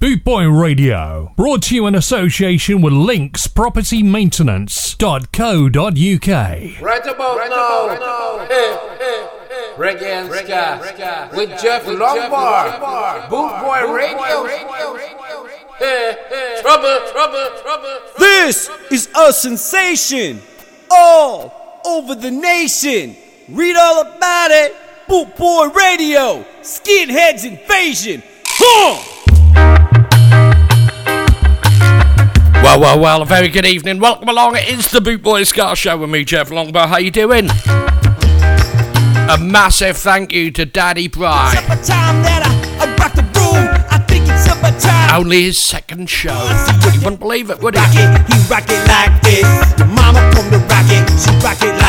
Bootboy Radio, brought to you in association with Links Property Maintenance.co.uk. Right about right now, right now. Hey, hey, hey. Reggae and Ska with Jeff Longbar, Bootboy Radio. Hey, hey. Trouble, trouble, trouble. This is a sensation all over the nation. Read all about it. Bootboy Radio, Skinheads Invasion. Huh! Well, well, well, a very good evening. Welcome along. It is the Bootboy Ska Show with me, Jeff Longbow. How you doing? A massive thank you to Daddy Bry. Only his second show. You wouldn't believe it, would it, he rock it like this. Mama come to rock it, she rock it like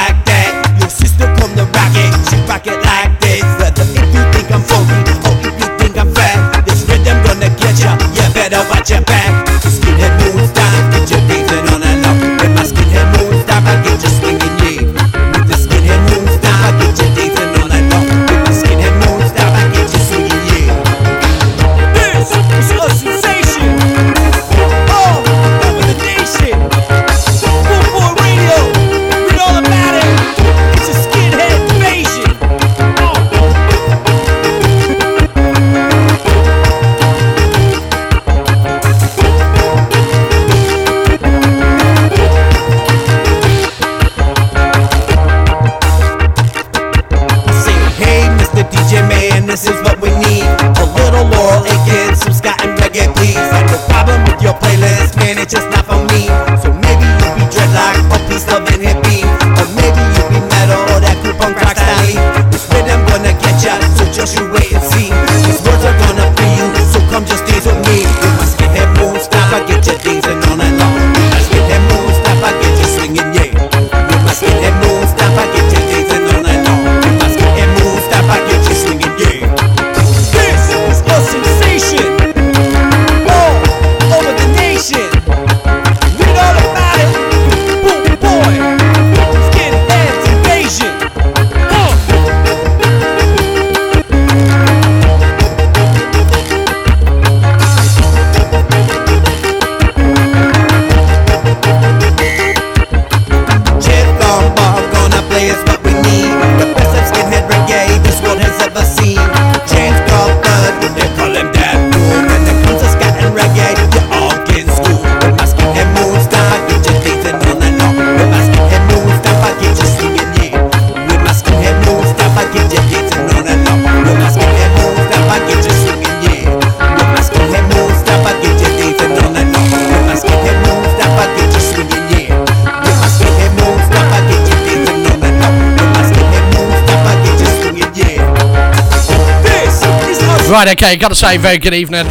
Right, okay, gotta say, very good evening.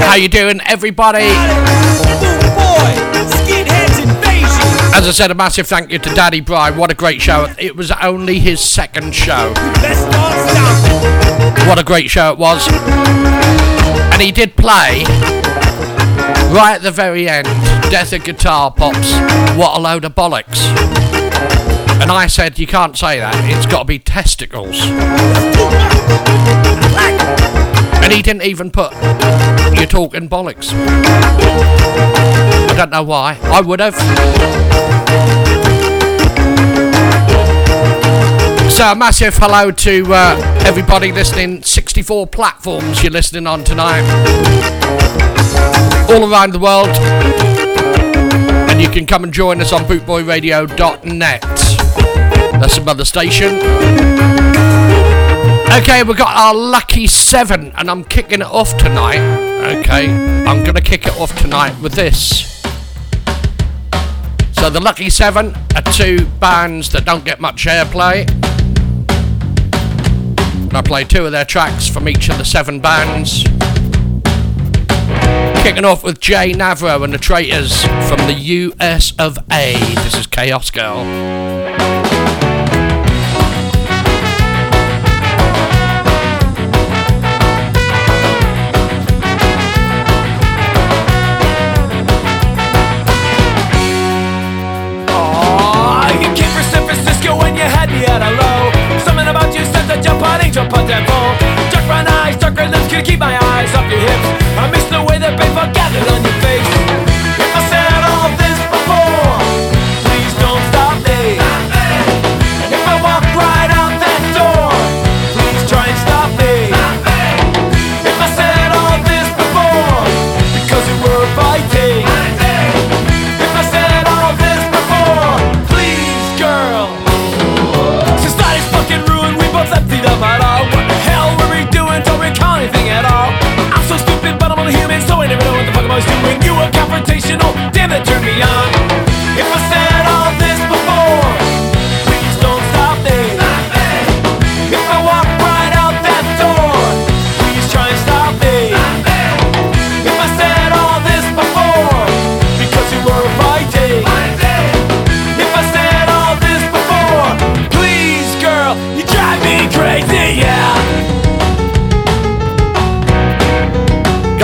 How you doing, everybody? As I said, a massive thank you to Daddy Bry. What a great show. It was only his second show. What a great show it was. And he did play right at the very end Death of Guitar Pops. What a load of bollocks. And I said, you can't say that. It's got to be testicles. And he didn't even put, you're talking bollocks. I don't know why. I would have. So a massive hello to uh, everybody listening. 64 platforms you're listening on tonight, all around the world, you can come and join us on bootboyradio.net. That's another station. Okay, we've got our lucky seven, and I'm kicking it off tonight. Okay, I'm gonna kick it off tonight with this. So the lucky seven are two bands that don't get much airplay. And I play two of their tracks from each of the seven bands. Kicking off with Jay Navro and the Traitors from the US of A. This is Chaos Girl.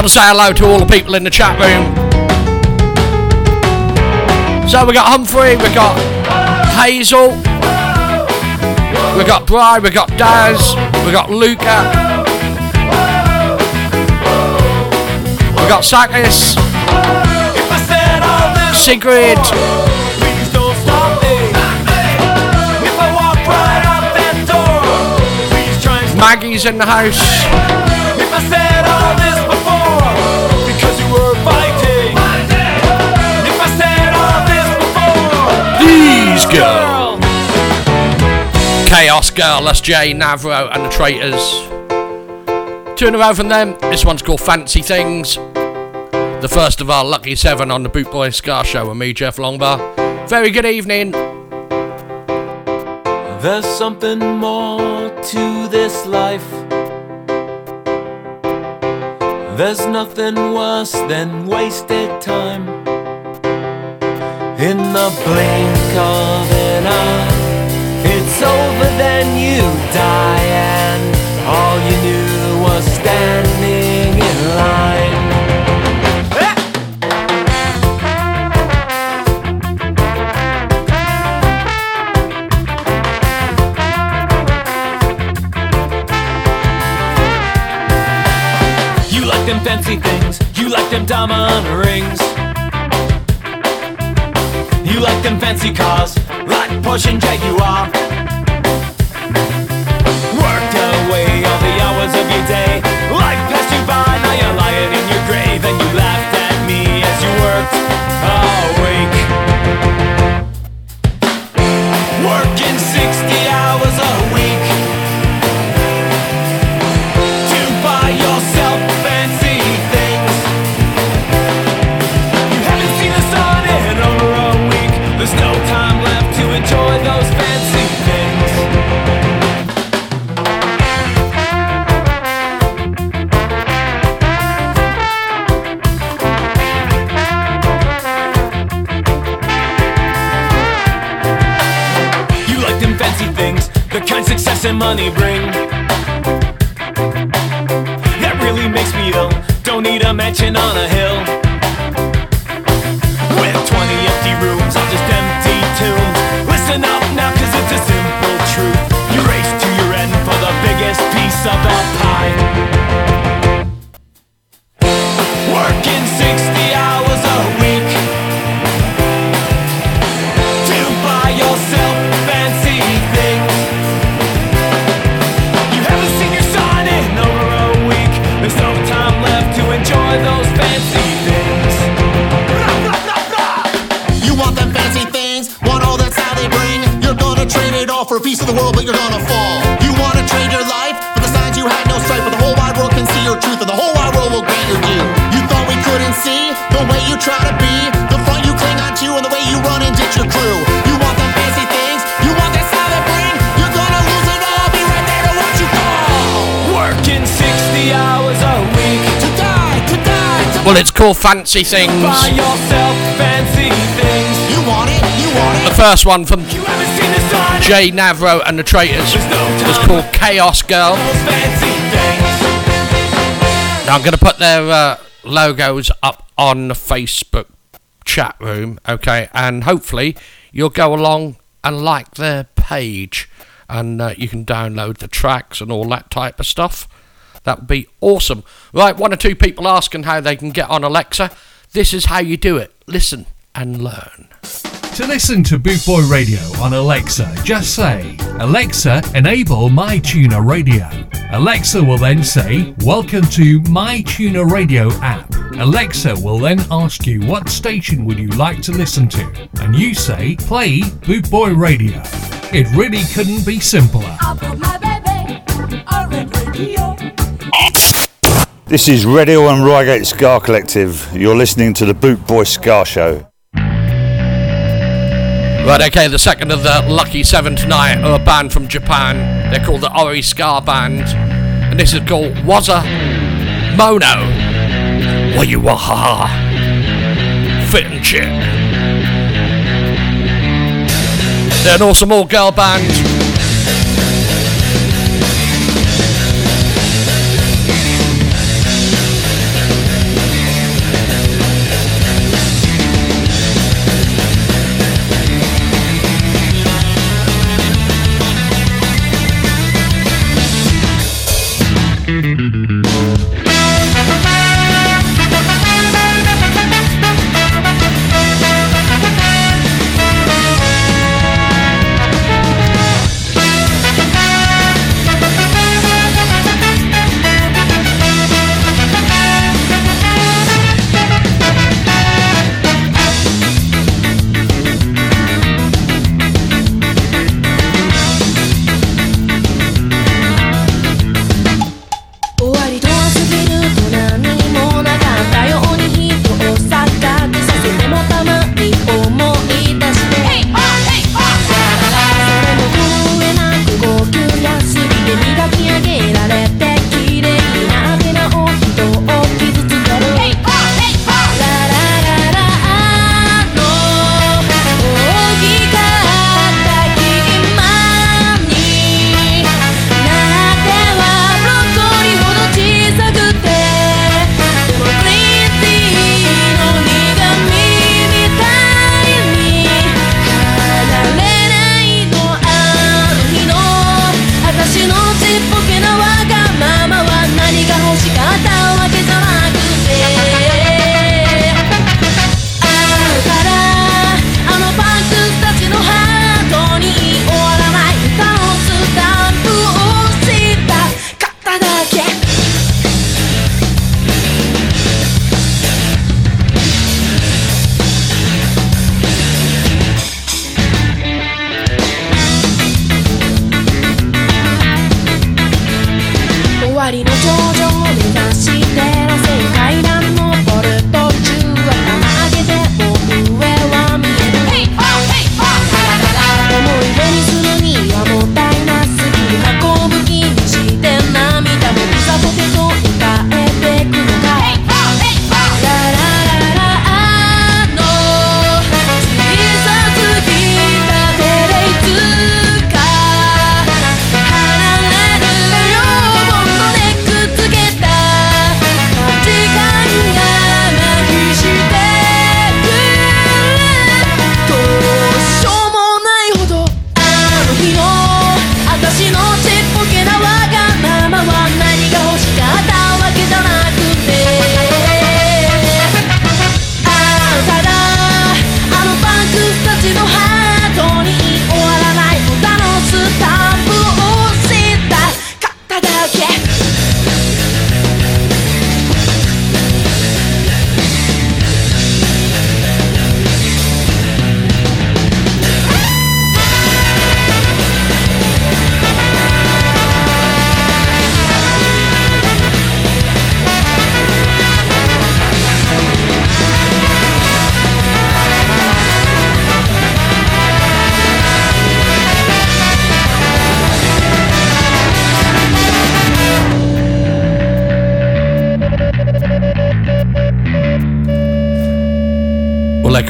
Say hello to all the people in the chat room. So we got Humphrey, we got Hazel, we got Bry, we got Daz, we got Luca, we got Sakis, Sigrid, Maggie's in the house. These girls. Chaos Girl, that's Jay Navro and the Traitors. Two in a row from them. This one's called Fancy Things. The first of our lucky seven on the Boot Boy Ska Show with me, Jeff Longbar. Very good evening. there's something more to this life. There's nothing worse than wasted time. In the blink of an eye, it's over, then you die, and all you knew was standing in line. You like them fancy things, you like them diamond rings. Fancy cars, like Porsche and Jaguar. Fancy Things. buy yourself fancy things. You want it, you want it. The it. first one from You haven't seen the sun. Jay Navro and the Traitors was called Chaos Girl. Those fancy things. Now I'm going to put their uh, logos up on the Facebook chat room, okay? And hopefully you'll go along and like their page, and uh, you can download the tracks and all that type of stuff. That would be awesome. Right, one or two people asking how they can get on Alexa. This is how you do it. Listen and learn. To listen to Boot Boy Radio on Alexa, just say, Alexa, enable My Tuner Radio. Alexa will then say, Welcome to My Tuner Radio app. Alexa will then ask you what station would you like to listen to, and you say, Play Boot Boy Radio. It really couldn't be simpler. Red. This is Radio and Reigate Ska Collective. You're listening to the Boot Boy Ska Show. Right, okay, the second of the Lucky Seven tonight are a band from Japan. They're called the Ori Ska Band. And this is called Waza Mono. Wayuwaha. Fit and chick. They're an awesome all girl band.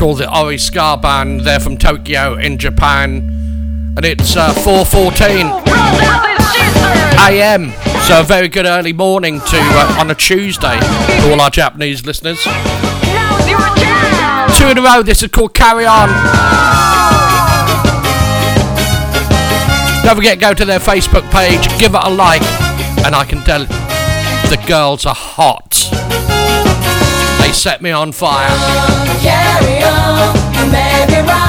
called the Ori Ska Band. They're from Tokyo in Japan, and it's uh, 4:14 a.m. So a very good early morning to uh, on a Tuesday for all our Japanese listeners. Two in a row. This is called Carry On. Don't forget, go to their Facebook page, give it a like, and I can tell the girls are hot. They set me on fire carry on, maybe right.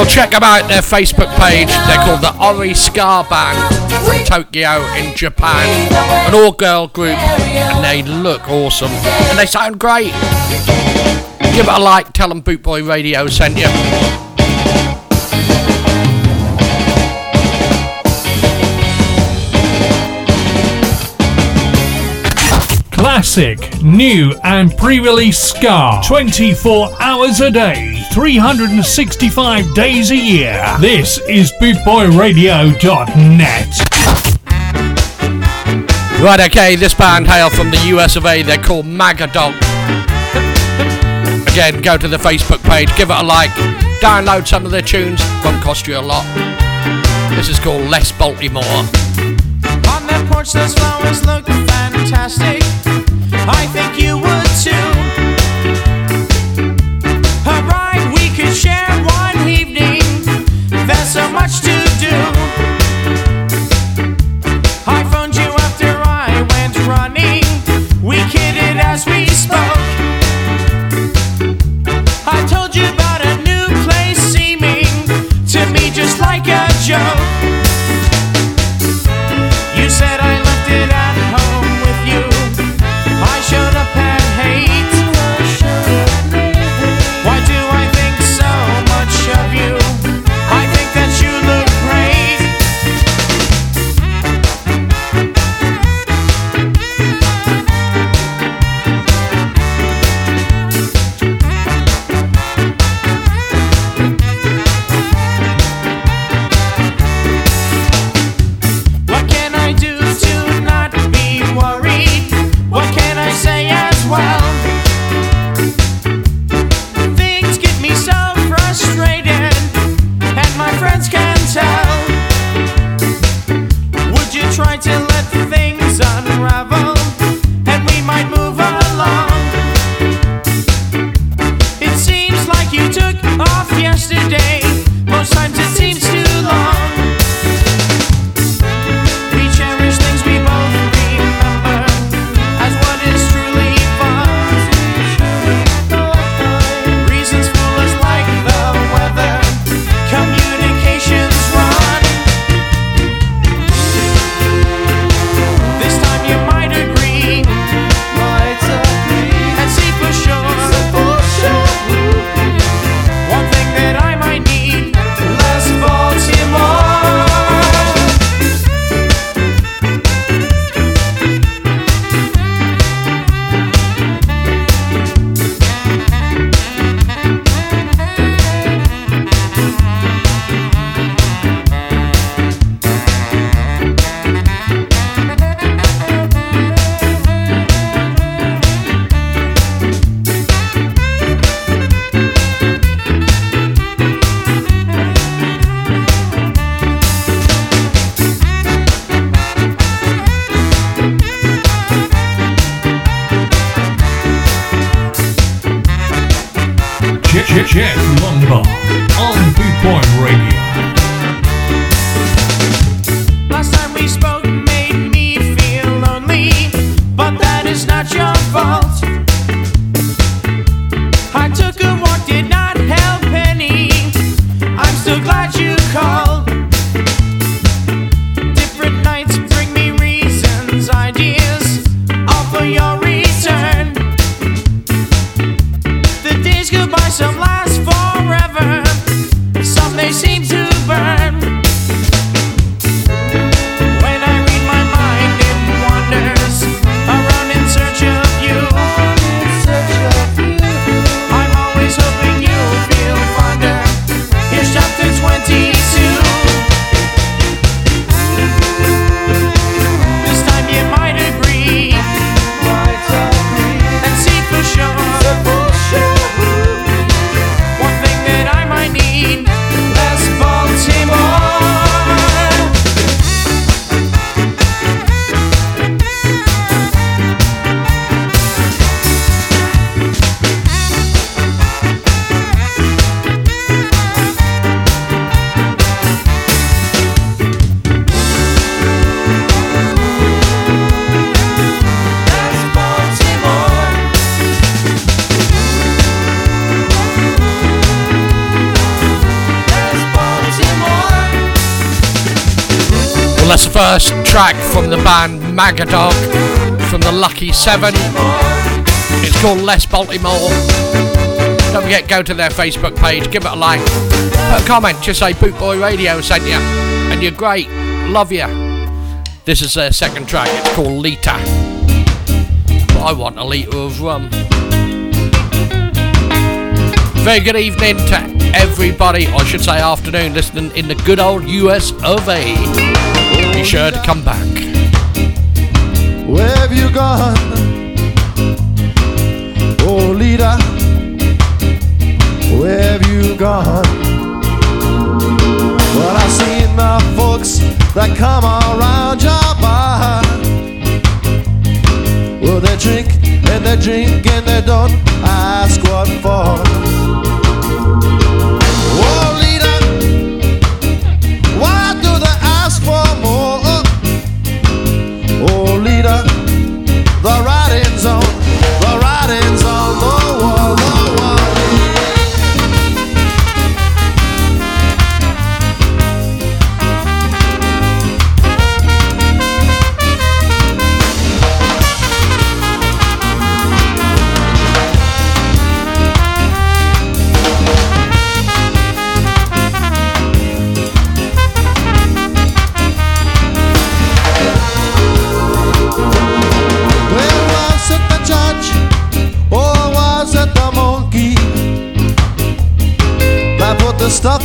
Well, check them out, their Facebook page. They're called the Ori Ska Band from Tokyo in Japan. An all girl group, and they look awesome. And they sound great. Give it a like, tell them Bootboy Radio sent you. classic, new, and pre release Ska 24 hours a day, 365 days a year. This is BootboyRadio.net. Right, okay, this band hail from the US of A. They're called Magadog. Again, go to the Facebook page, give it a like, download some of their tunes, won't cost you a lot. This is called Less Baltimore. On that porch, those flowers look fantastic. I think you would too. We could share one evening. There's so much to do. The band Magadog from the Lucky Seven. It's called Les Baltimore. Don't forget, go to their Facebook page, give it a like, put a comment, just say Bootboy Radio sent you, and you're great. Love you. This is their second track, it's called Lita. But I want a litre of rum. Very good evening to everybody, I should say afternoon, listening in the good old US of A. Be sure to come back. You gone? Oh, leader, where have you gone? Well, I've seen the folks that come around your bar. Well, they drink and they drink and they don't ask what for.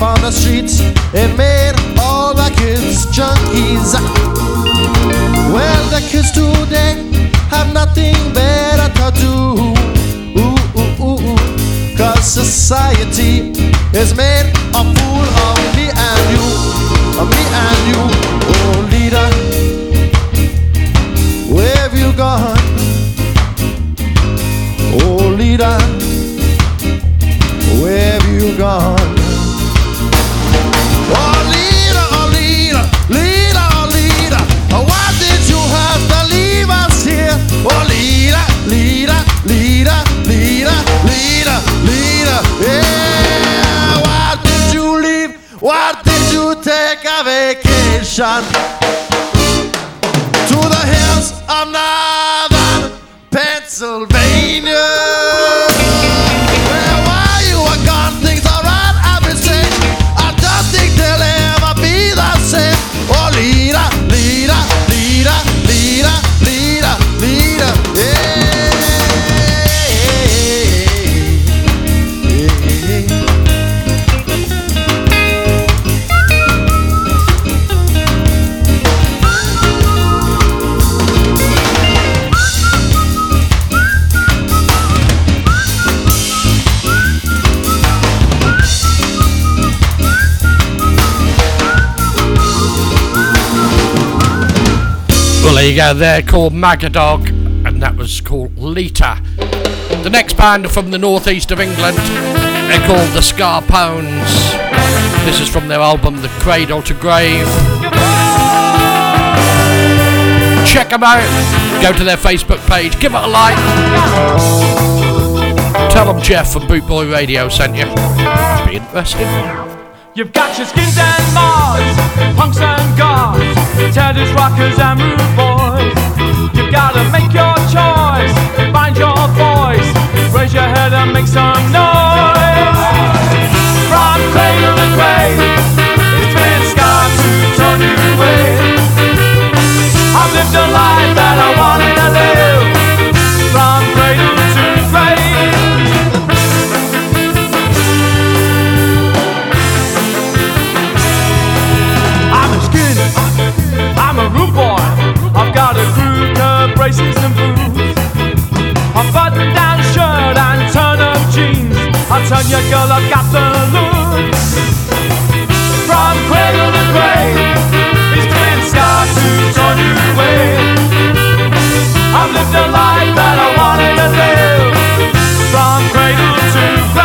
On the streets and made all the kids junkies? Well, the kids today have nothing better to do. Ooh, ooh, ooh. Cause society is made vacation? You go. They're called Magadog, and that was called Lita. The next band from the northeast of England. They're called the Scarpones. This is from their album The Cradle to Grave. Check them out. Go to their Facebook page. Give it a like. Tell them Jeff from Bootboy Radio sent you. Be interesting. You've got your skins and Mars, punks and guards, tedders, rockers and rude boys. You've gotta make your choice, find your voice, raise your head and make some noise. From cradle to grave, it's been scarred to turn you away. I've lived a life that I wanted to live, braces and boots. A button down shirt and turn up jeans. I tell you, girl, I've got the look. From cradle to grave, it's been scarred to turn you away. I've lived a life that I wanted to live. From cradle to grave.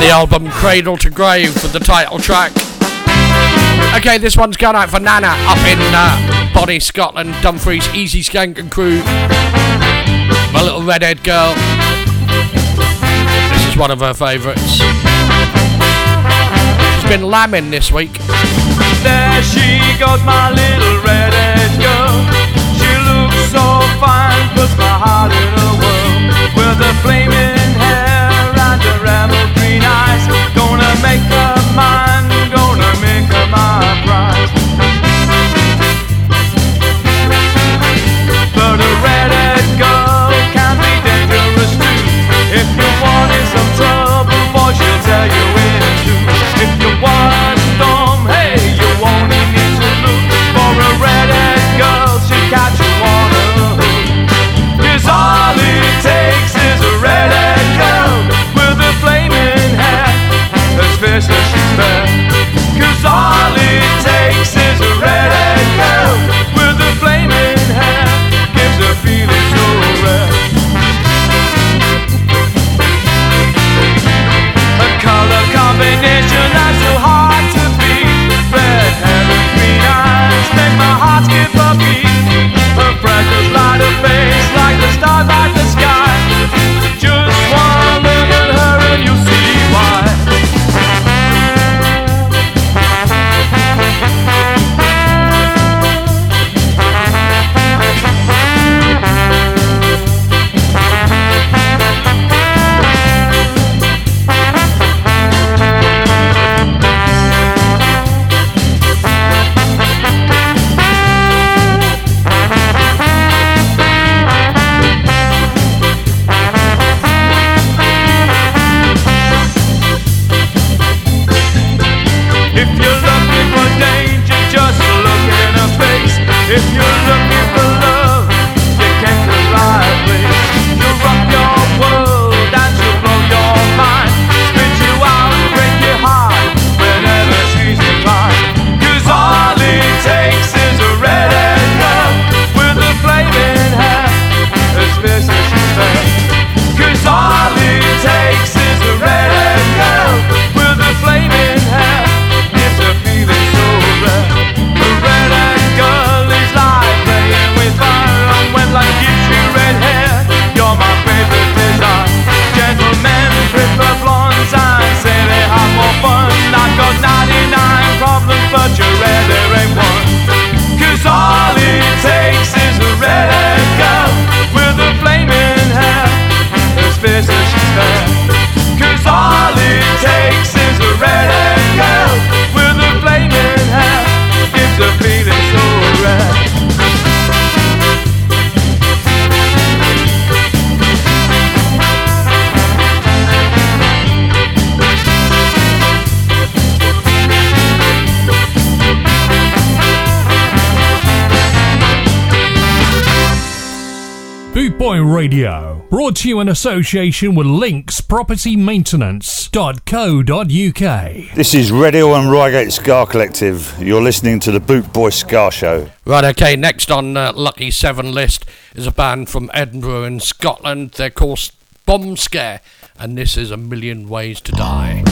the album Cradle to Grave with the title track. Okay, this one's going out for Nana up in uh, Bonnie, Scotland, Dumfries, Easy Skank and crew. My little redhead girl. This is one of her favourites. She's been lambing this week. There she An association with Links Property linkspropertymaintenance.co.uk. This is Radio and Reigate Ska Collective. You're listening to the Boot Boy Ska Show. Right, okay, next on uh, Lucky 7 list is a band from Edinburgh in Scotland. They're called Bomb Scare, and this is A Million Ways to Die.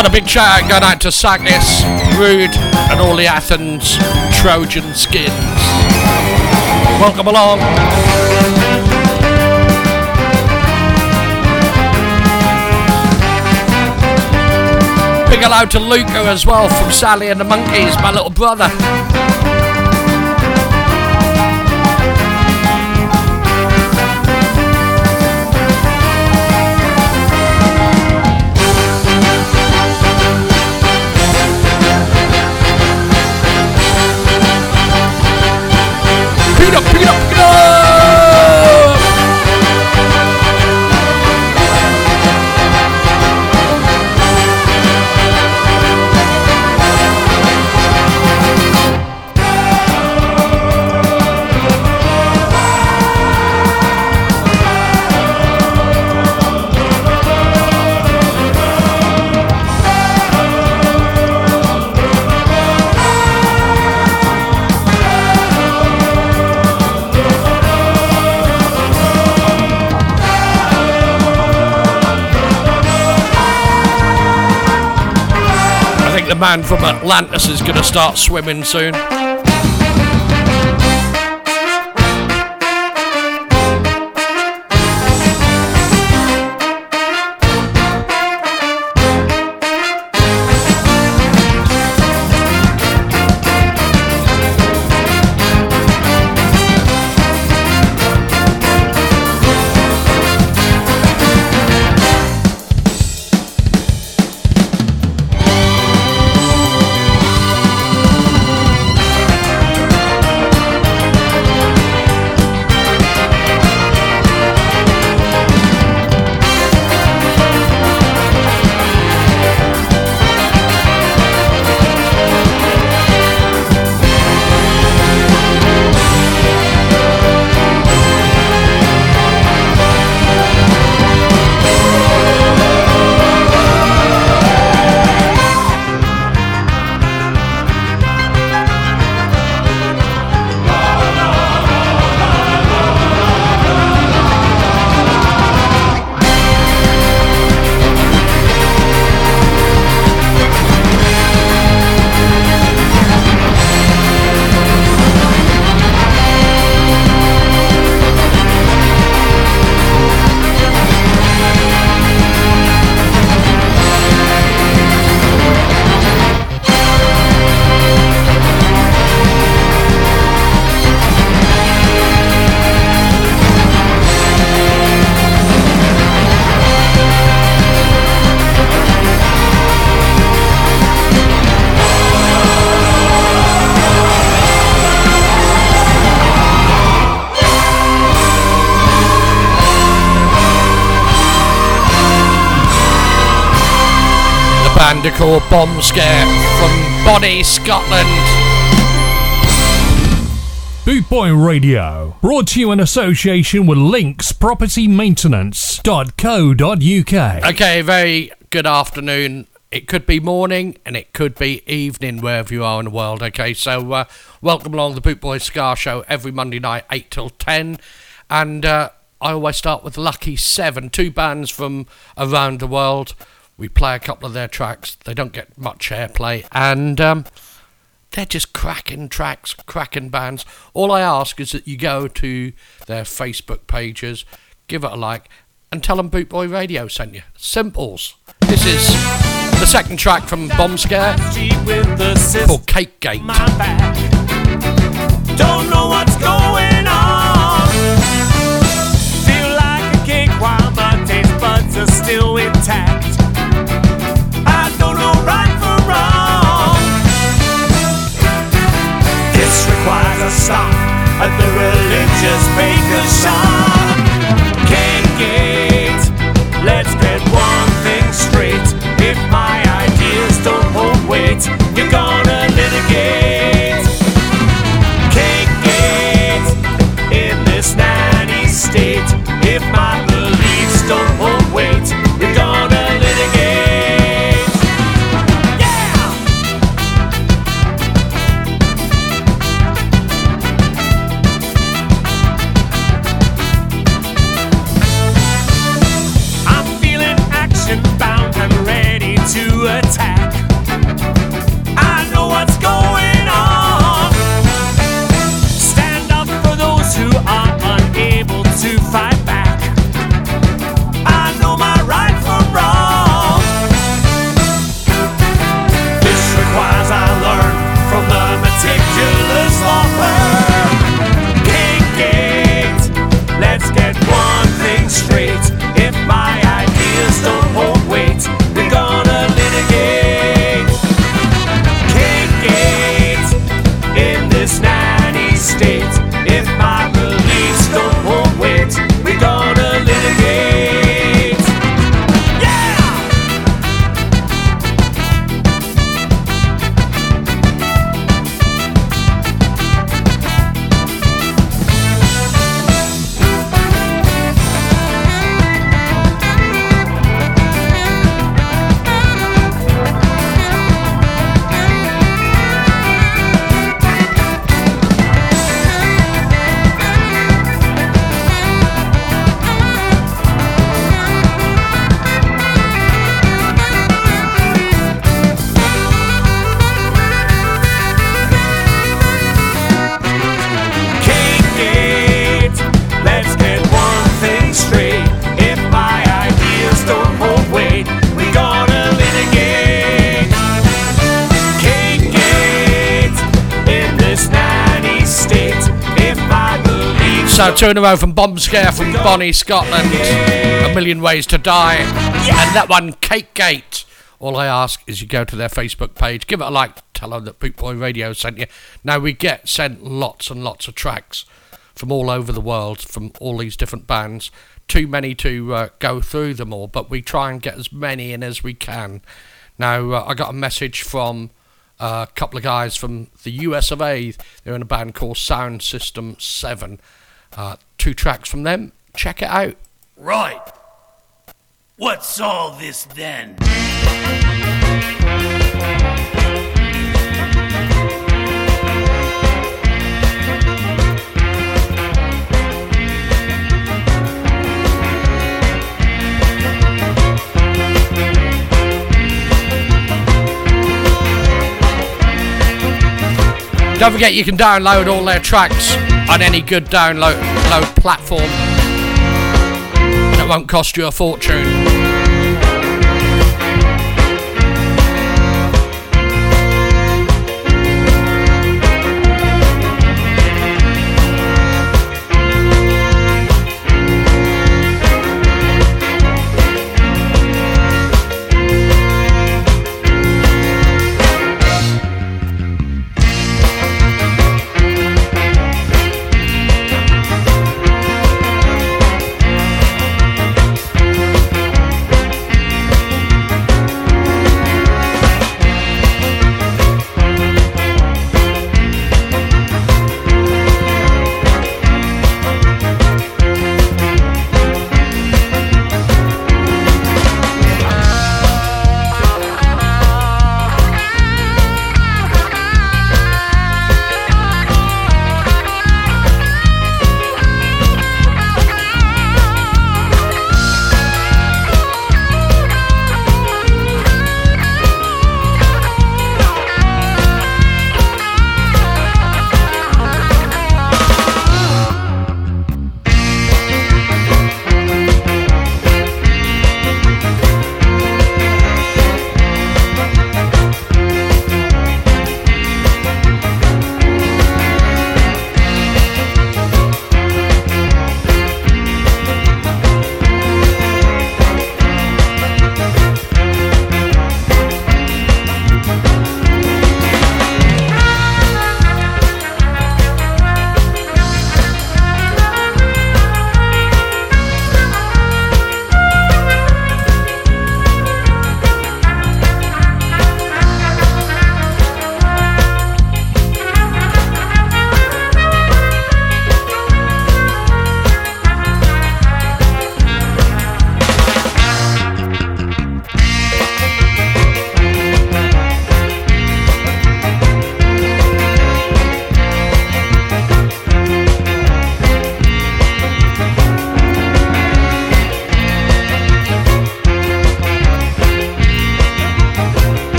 Got a big shout out going out to Sagnis, Rude, and all the Athens Trojan skins. Welcome along. Big hello to Luca as well from Sally and the Monkeys, my little brother. Man from Atlantis is going to start swimming soon. Bomb Scare from Bonnie, Scotland. Bootboy Radio, brought to you in association with Links Property Maintenance.co.uk. Okay, very good afternoon. It could be morning and it could be evening wherever you are in the world. Okay, so uh, welcome along the Bootboy Ska Show every Monday night, 8 till 10. And uh, I always start with Lucky Seven, two bands from around the world. We play a couple of their tracks, they don't get much airplay, and um, they're just cracking tracks, cracking bands. All I ask is that you go to their Facebook pages, give it a like, and tell them Bootboy Radio sent you. Simples. This is the second track from Bomb Scare called Cake Gate. Don't know what's going on. Feel like a cake while my taste buds are still intact. This requires a stop at the religious baker's shop. Cake gate, let's get one thing straight. If my ideas don't hold weight, you're gonna So two in a row from Bomb Scare from Bonnie, Scotland. A Million Ways to Die. And that one, Cake Gate. All I ask is you go to their Facebook page, give it a like, tell them that Boot Boy Radio sent you. Now we get sent lots and lots of tracks from all over the world, from all these different bands. Too many to uh, go through them all, but we try and get as many in as we can. Now uh, I got a message from uh, a couple of guys from the US of A. They're in a band called Sound System Seven. Uh, two tracks from them. Check it out. Right. What's all this then? Don't forget you can download all their tracks on any good download platform. And it won't cost you a fortune.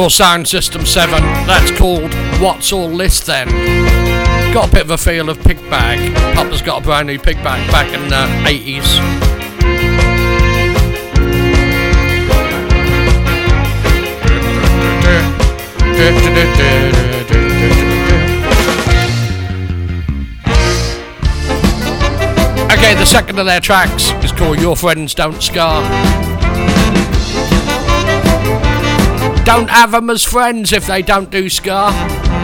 They're Sound System 7. That's called What's All This Then? Got a bit of a feel of Pig Bag. Papa's got a brand new Pig Bag back in the 80s. Okay, the second of their tracks is called Your Friends Don't Ska. Don't have them as friends if they don't do Ska.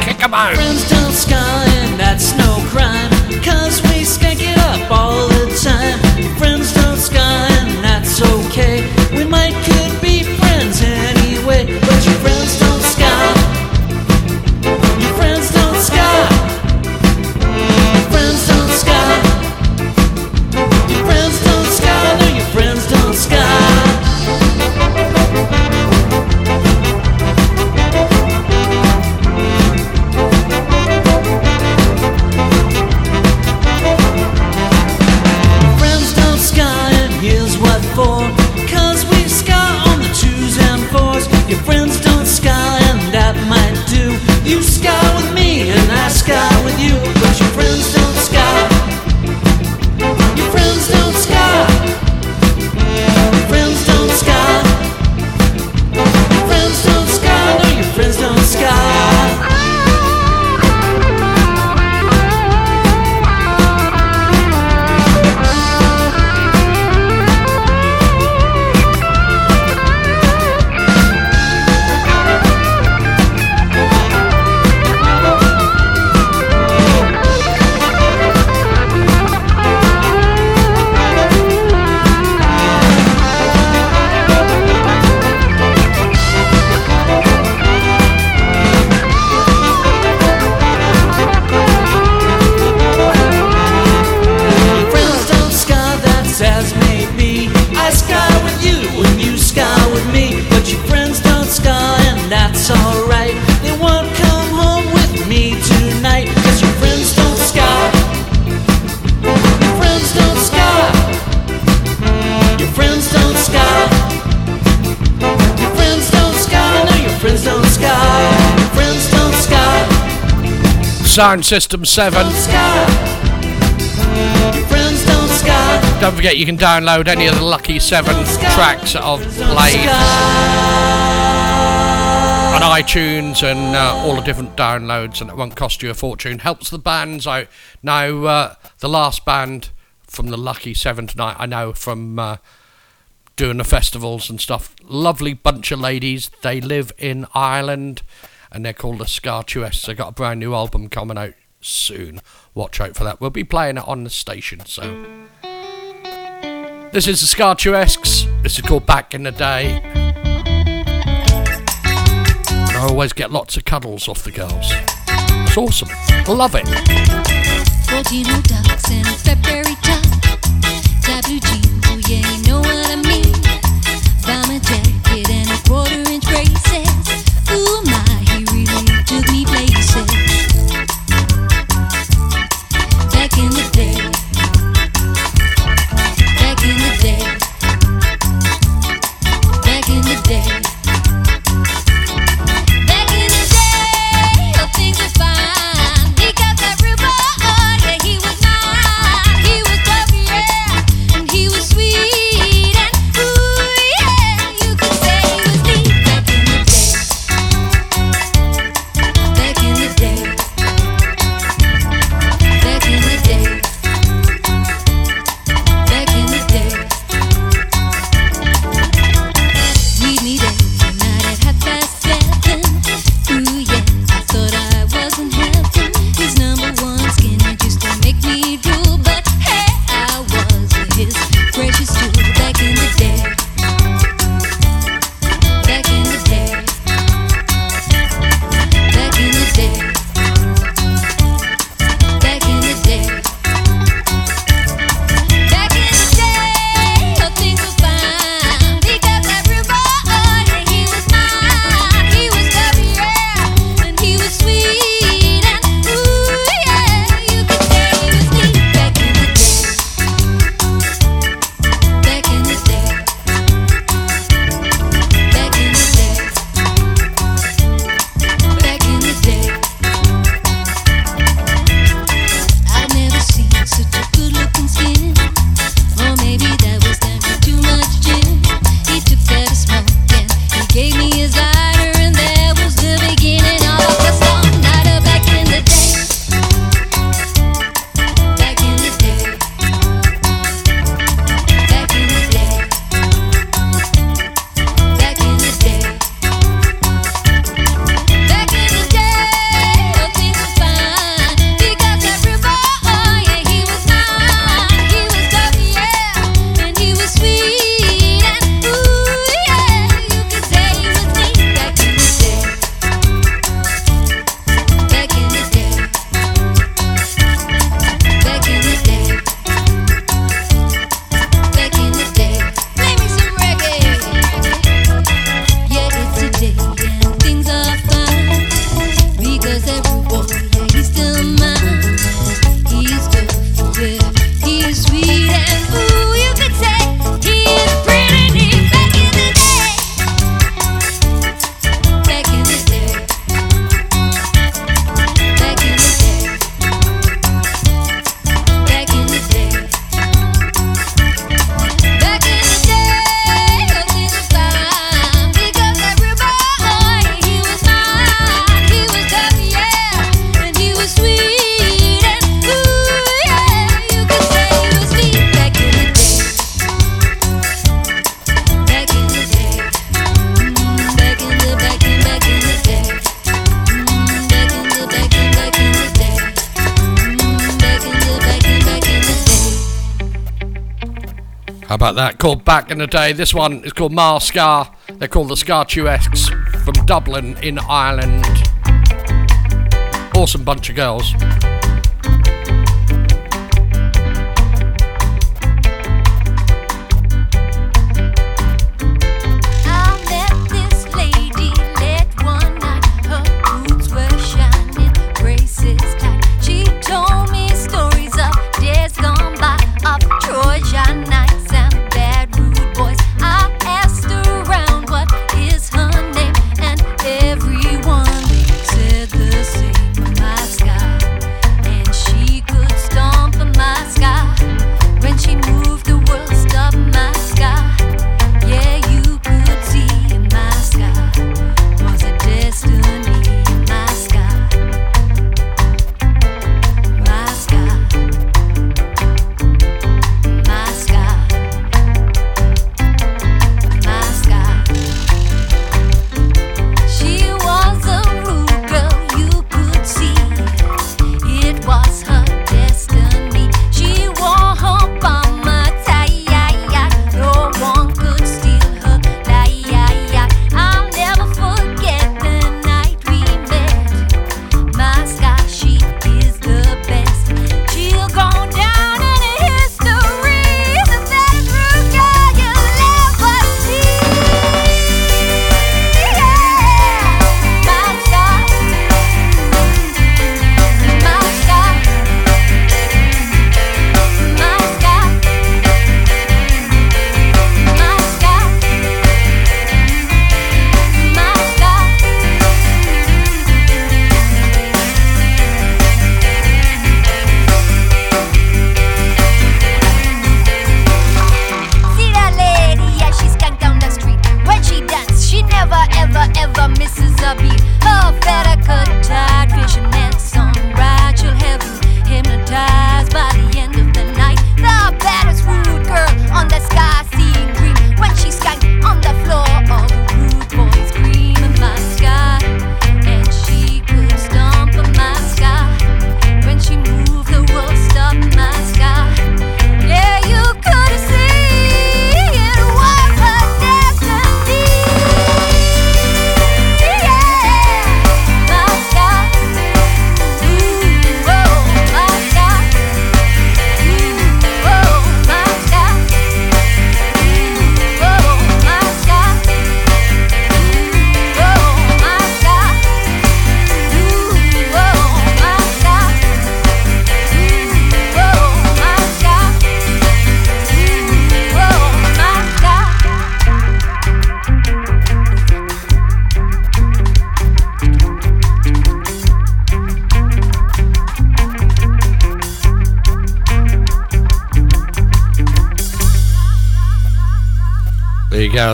Kick them out. Friends don't ska and that's no crime Cause we skank it up all the time Friends don't ska Sound System 7. Don't, don't forget you can download any of the lucky seven tracks of I've on iTunes and uh, all the different downloads, and it won't cost you a fortune. Helps the bands out. Now, uh, the last band from the lucky seven tonight, I know from. Uh, doing the festivals and stuff. Lovely bunch of ladies. They live in Ireland and they're called the Ska Scartuesses. They've got a brand new album coming out soon. Watch out for that. We'll be playing it on the station, so. This is the Scartuesques. This is called Back in the Day. And I always get lots of cuddles off the girls. It's awesome. Love it. 14 ducks and a February oh yeah, you know what I mean. How about that? Called Back in the Day. This one is called Mar Scar. They're called the Scartuesques from Dublin in Ireland. Awesome bunch of girls.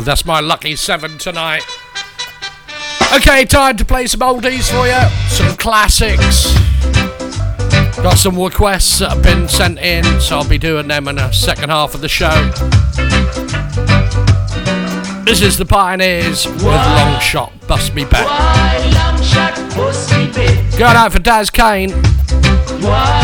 That's my lucky seven tonight. Okay, time to play some oldies for you, some classics. Got some requests that have been sent in, so I'll be doing them in the second half of the show. This is the Pioneers with Long Shot Bust Me Back. Why, shot, bust me back. Going out for Daz Kane. Why?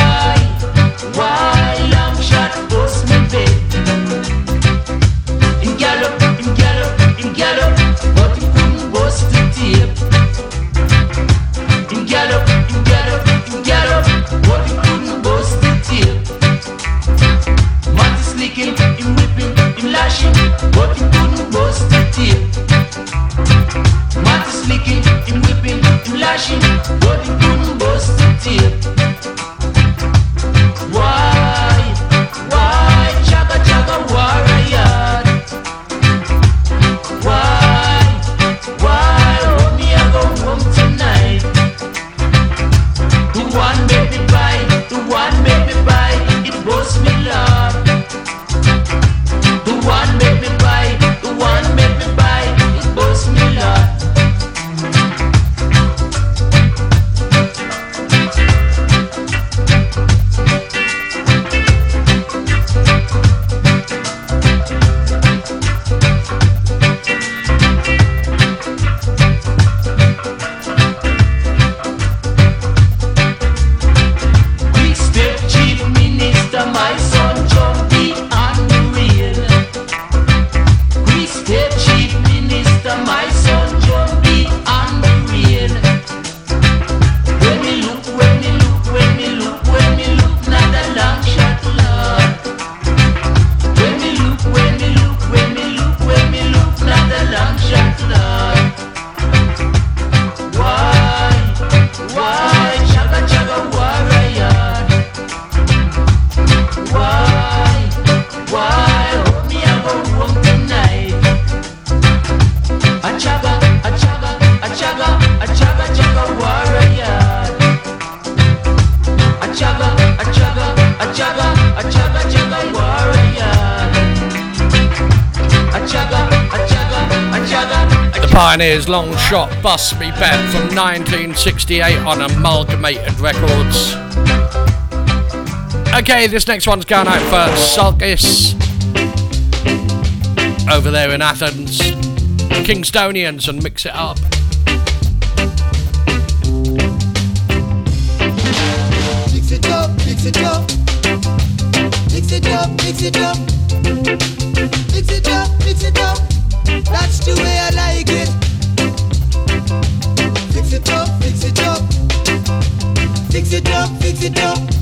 What you couldn't bust you. long shot Bust Me Back from 1968 on Amalgamated Records. Okay, this next one's going out for Sulkis over there in Athens. Kingstonians and mix it up. Mix it up, mix it up. Mix it up, mix it up. Mix it up, mix it up. That's the way I like it. Fix it up, fix it up.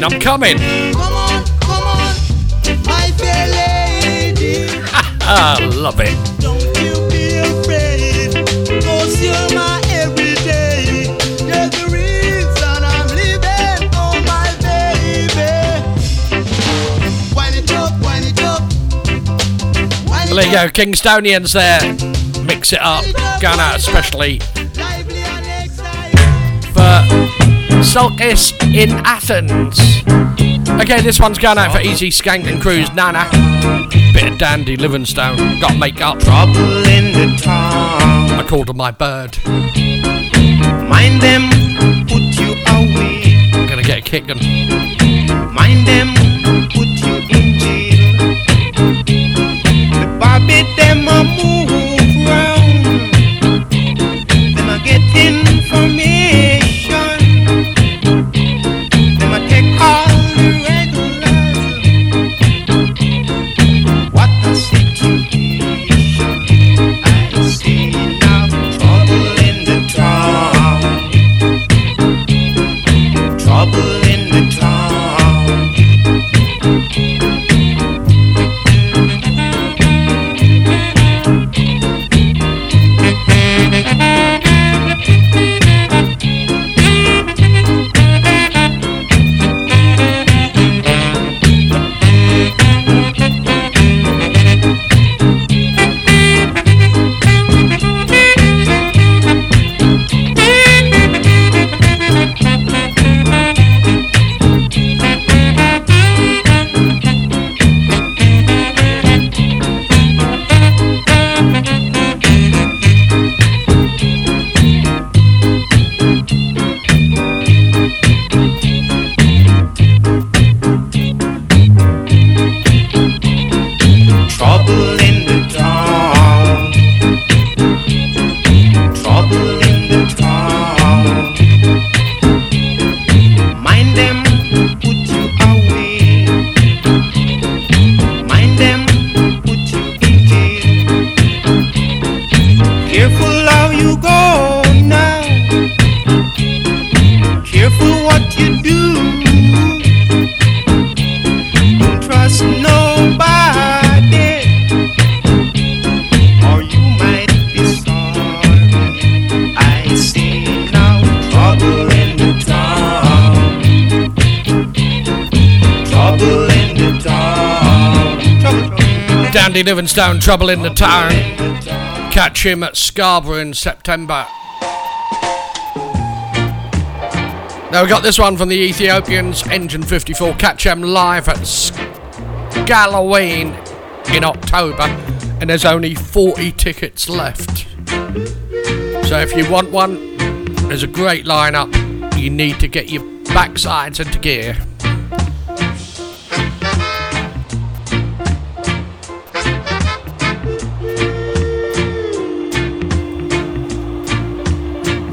Coming, I'm coming. Come on, come on, my fair lady. Ah, love it. Don't you be afraid, cause you're my everyday. You're the reason I'm living, oh my baby. Wind it up, wind it up. Wind Well, there you go, Kingstonians there. Mix it up. Going out especially for Sulkis in Athens. Okay, this one's going out for Easy Skank and Cruise Nana. Bit of Dandy Livingstone. Got makeup. Trouble in the town. I called her my bird. Mind them, put you away. I'm gonna get a kicking. Mind them, put you in jail. The Bobby them a move Trouble in the town. Dandy Livingstone, Trouble in the Town. Catch him at Scarborough in September. Now we got this one from the Ethiopians, Engine 54. Catch them live at Scalloween in October, and there's only 40 tickets left. So if you want one, there's a great lineup. You need to get your backsides into gear.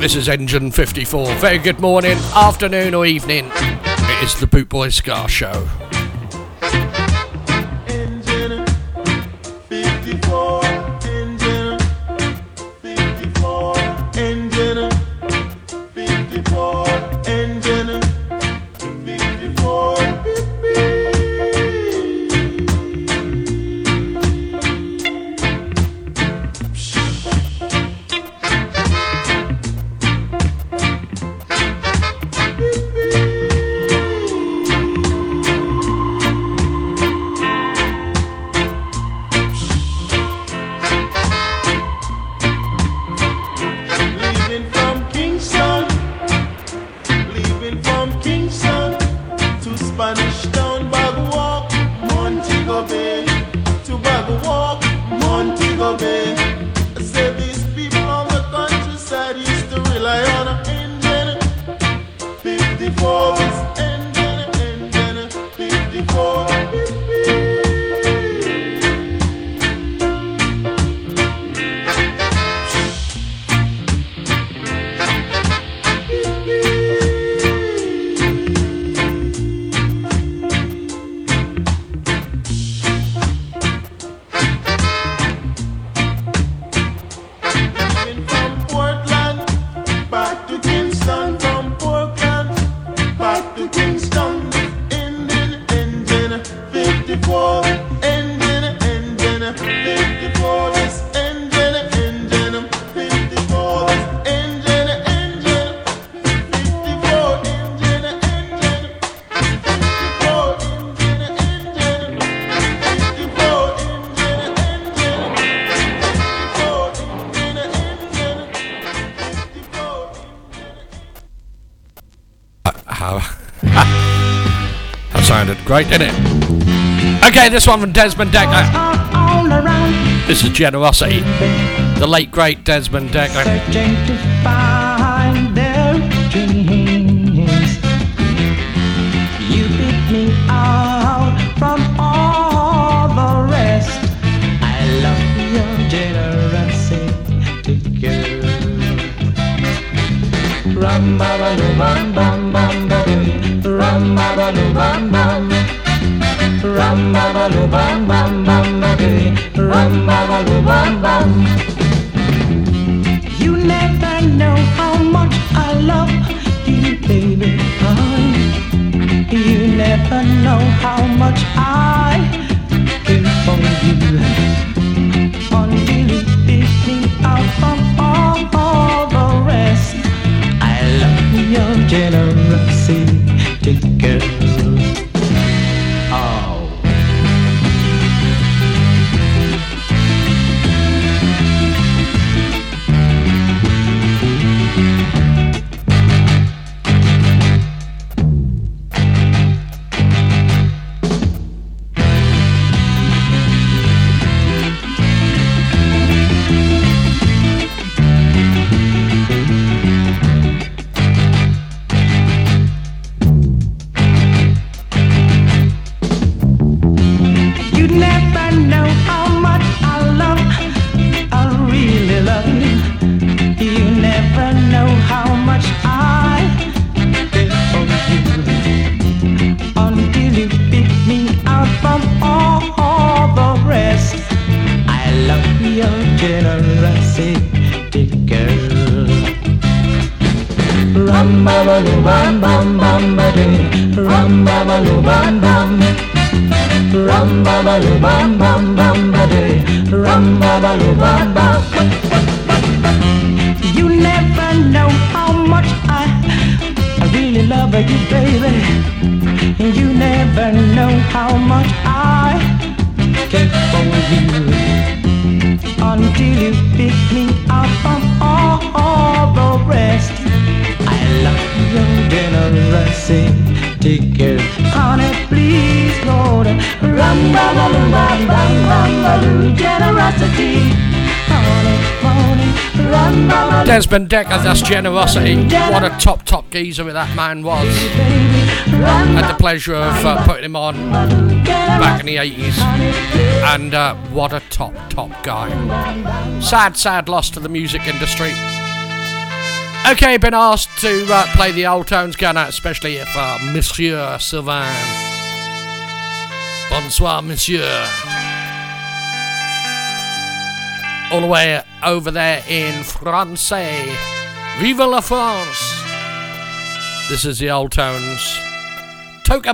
This is Engine 54. Very good morning, afternoon, or evening. It is the Boot Boy Ska Show. Great, didn't it? Okay, this one from Desmond Dekker. This is Generosity. The late, great Desmond Dekker. Rum ba ba. Rum ba ba doo bum bum bum ba doo. Rum ba ba doo bum bum. You never know how much I love you, baby. Oh, you never know how much I care for you. Doo. Dekker, that's Generosity. What a top, top geezer that man was. Had the pleasure of uh, putting him on back in the 80s. And uh, what a top, top guy. Sad, sad loss to the music industry. Okay, been asked to uh, play the old tones going out, especially if uh, Monsieur Sylvain. Bonsoir, Monsieur. All the way over there in Francais. Vive la France! This is the old tones. Toka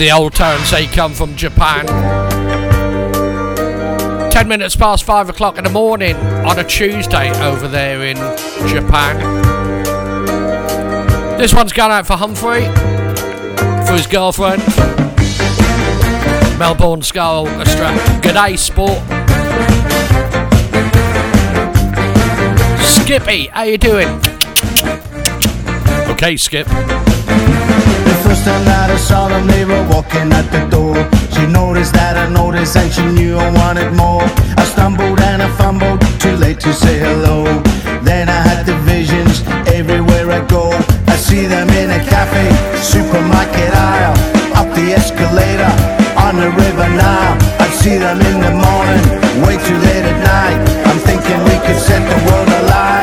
the old tones, they come from Japan. 10 minutes past 5 o'clock in the morning on a Tuesday over there in Japan. This one's gone out for Humphrey, for his girlfriend. Melbourne Ska Orchestra. G'day, sport. Skippy, how you doing? Okay, Skip. The first time that I saw them, they were walking at the door. She noticed that I noticed, and she knew I wanted more. I stumbled and I fumbled, too late to say hello. Then I had the visions everywhere I go. I see them in a cafe, supermarket aisle, up the escalator, on the river Nile. I see them in the morning, way too late at night. I'm thinking we could set the world alight.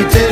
She didn't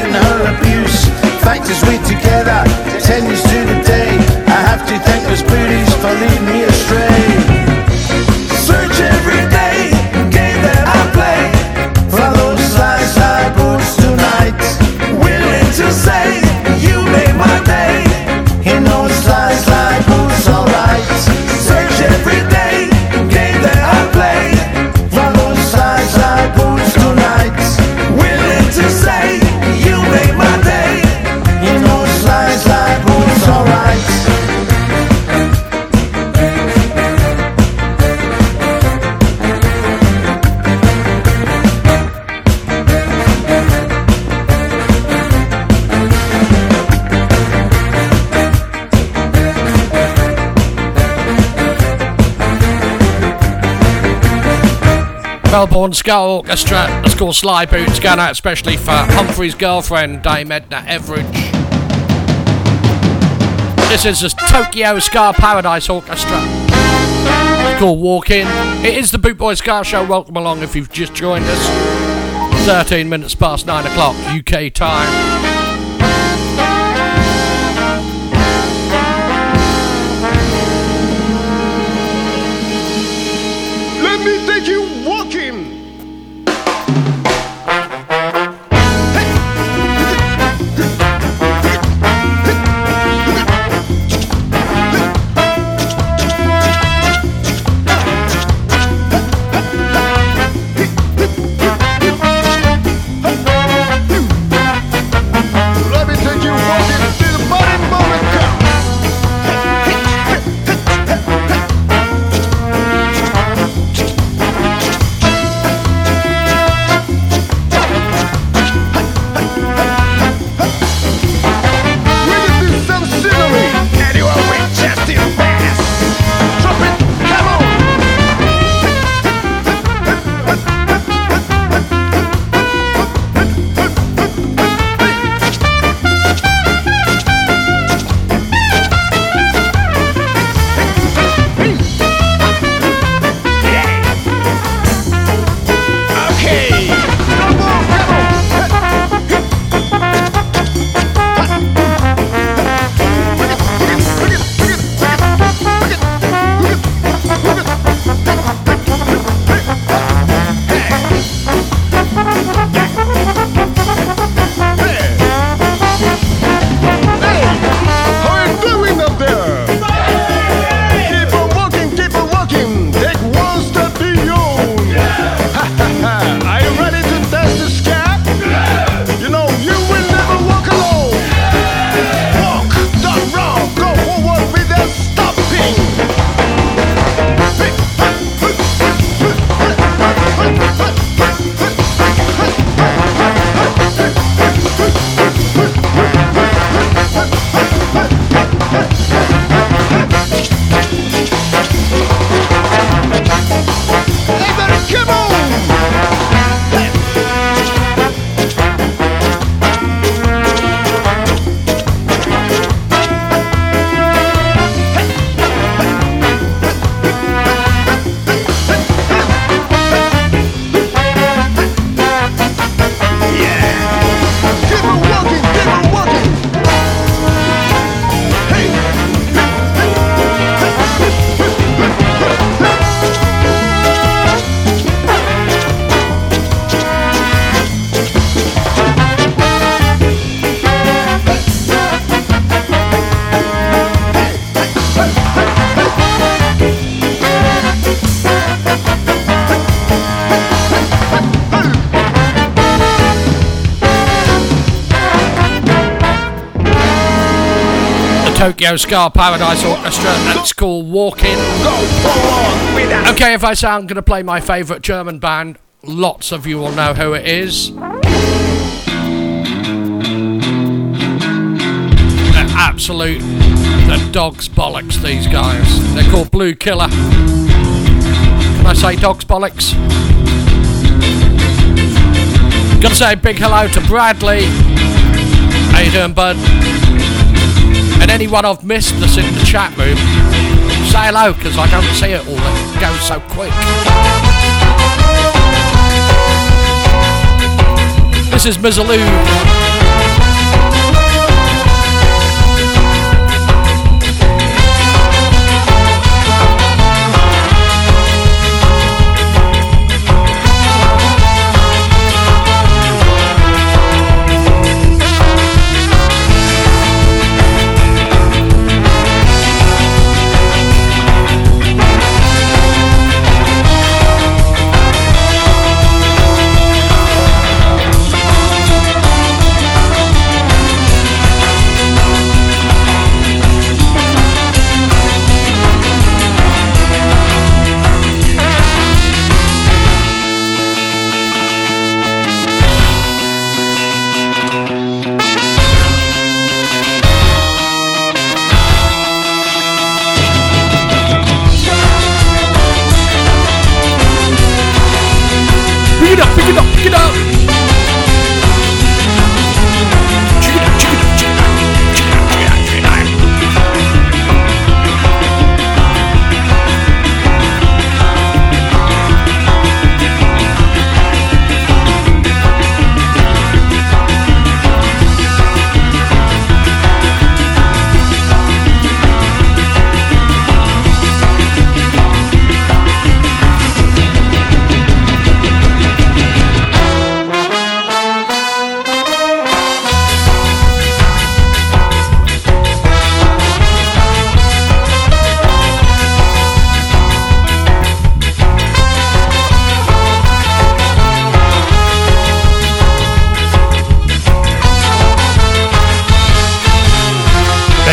Melbourne Ska Orchestra. That's called Sly Boots, going out especially for Humphrey's girlfriend, Dame Edna Everage. This is the Tokyo Ska Paradise Orchestra. It's called Walk In. It is the Boot Boy Ska Show. Welcome along if you've just joined us. 13 minutes past 9 o'clock UK time. Tokyo Ska Paradise Orchestra. That's called Walking. Okay, if I say I'm going to play my favourite German band, lots of you will know who it is. They're absolute, the dog's bollocks, these guys. They're called Blue Killer. Can I say dog's bollocks? Gotta say a big hello to Bradley. How you doing, bud? And anyone I've missed that's in the chat room, say hello because I don't see it all. It goes so quick. This is Mizzaloo.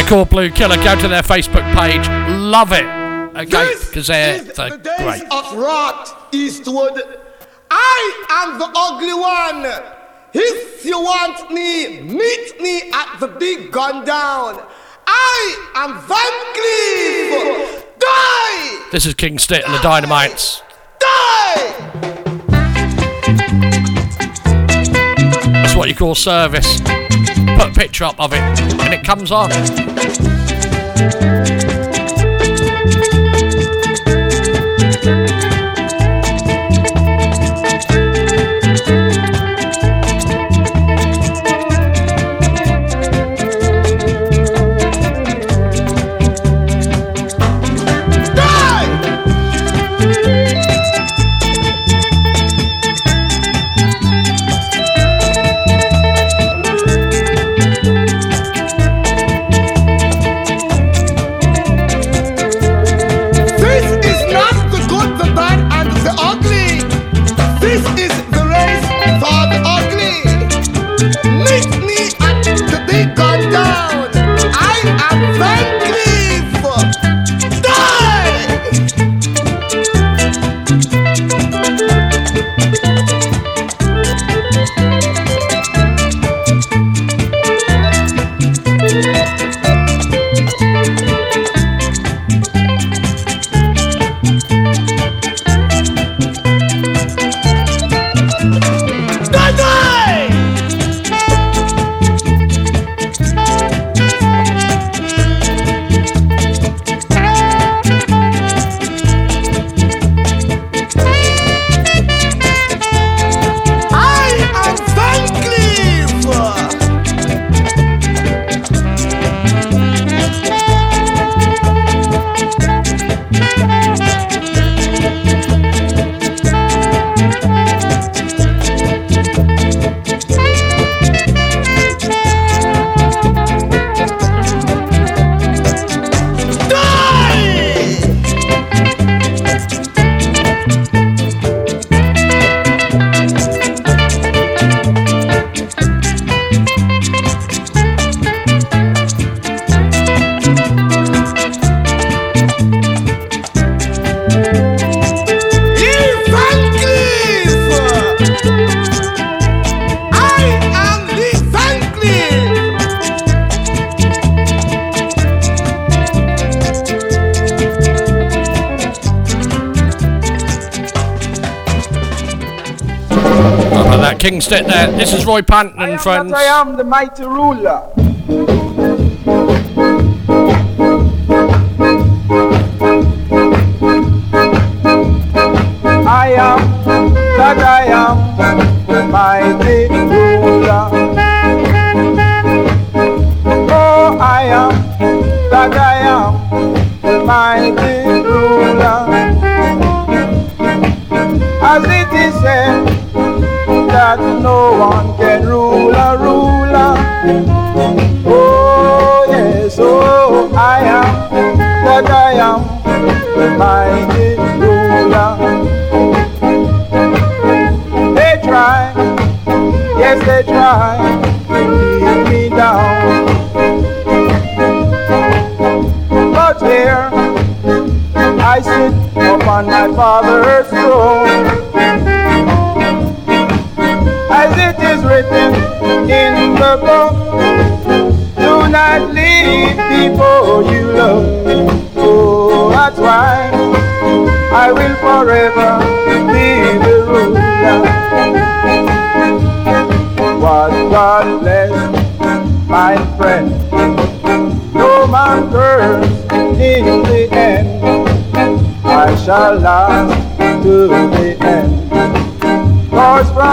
They're Blue Killer. Go to their Facebook page. Love it. Okay, because they're, they're great. of Rot Eastwood. I am the ugly one. If you want me, meet me at the big gun down. I am Van Cleef. Die! This is King Stitt and the Dynamites. Die! That's what you call service. Put a picture up of it and it comes on. King Stitt there. This is Roy Panton and friends. I am the mighty ruler.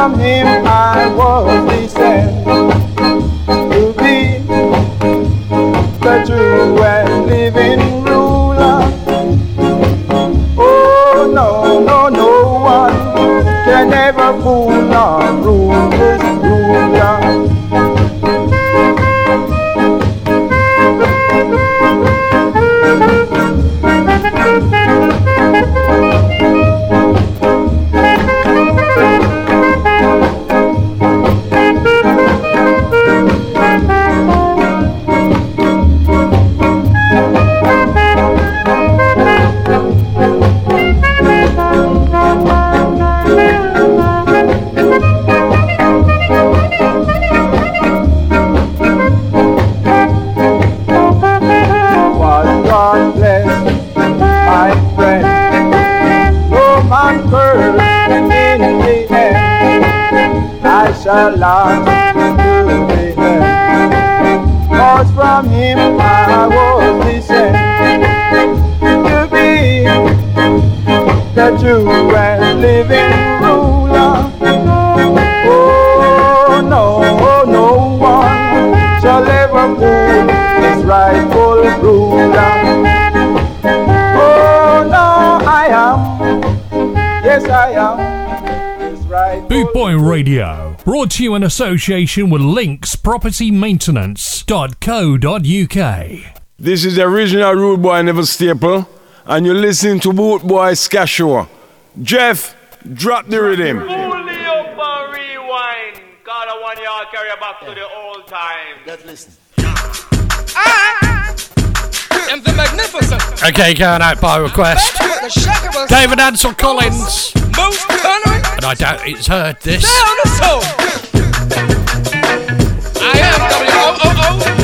From him I was shall last to the end. Cause from him I was descended to be the true and living ruler. Oh no, oh, no one shall ever move this rightful ruler. Oh no, I am, yes I am, Boot Boy Radio, brought to you in association with Links Property Maintenance.co.uk. This is the original Rude Boy Neville Staple, and you're listening to Boot Boy Ska Jeff, drop the rhythm. Fully up and rewind. God, I want y'all carry back to the old time. Let's listen. And the magnificent. Okay, going out by request. Dave and Ansell Collins. Most. And I doubt it's heard this. Down the soul. I am W-O-O-O.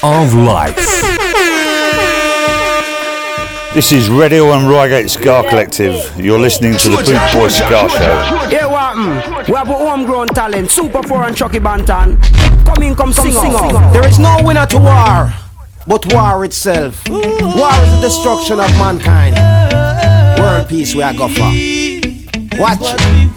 Of life. This is Radio and Reigate Ska Collective. You're listening to the Boot Boy Ska Show. Yeah, what mm, We have a homegrown talent, Super 4 and Chucky Bantan. Come in, come sing, sing out. There is no winner to war, but war itself. War is the destruction of mankind. World peace we are go for. Watch.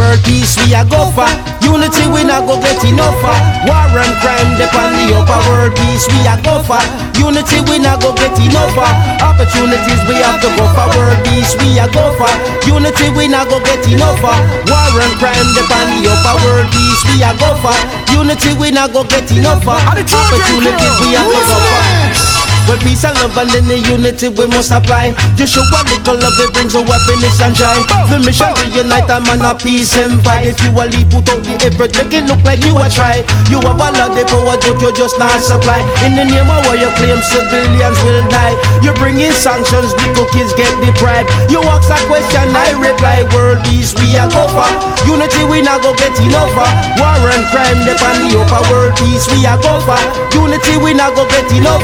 World peace we a go for Unity we not go get enough for War and crime depend the upper World peace we a go for Unity we not go get enough for Opportunities we have to go for World peace we a go for Unity we not go get enough for War and crime depend the upper World peace we a go for Unity we not go get enough for Opportunities we have to go for with peace and love and then the unity we must apply Just show a little love it brings a happiness and joy The mission to unite a man of peace and fight. If you a leap put out the effort make it look like you a try. You have a lot of power but you just not supply. In the name of what you claim civilians will die. You bring in sanctions little kids get deprived You ask a question I reply world peace we a go for Unity we not go get enough War and crime depend the upper world peace we a go for Unity we not go get enough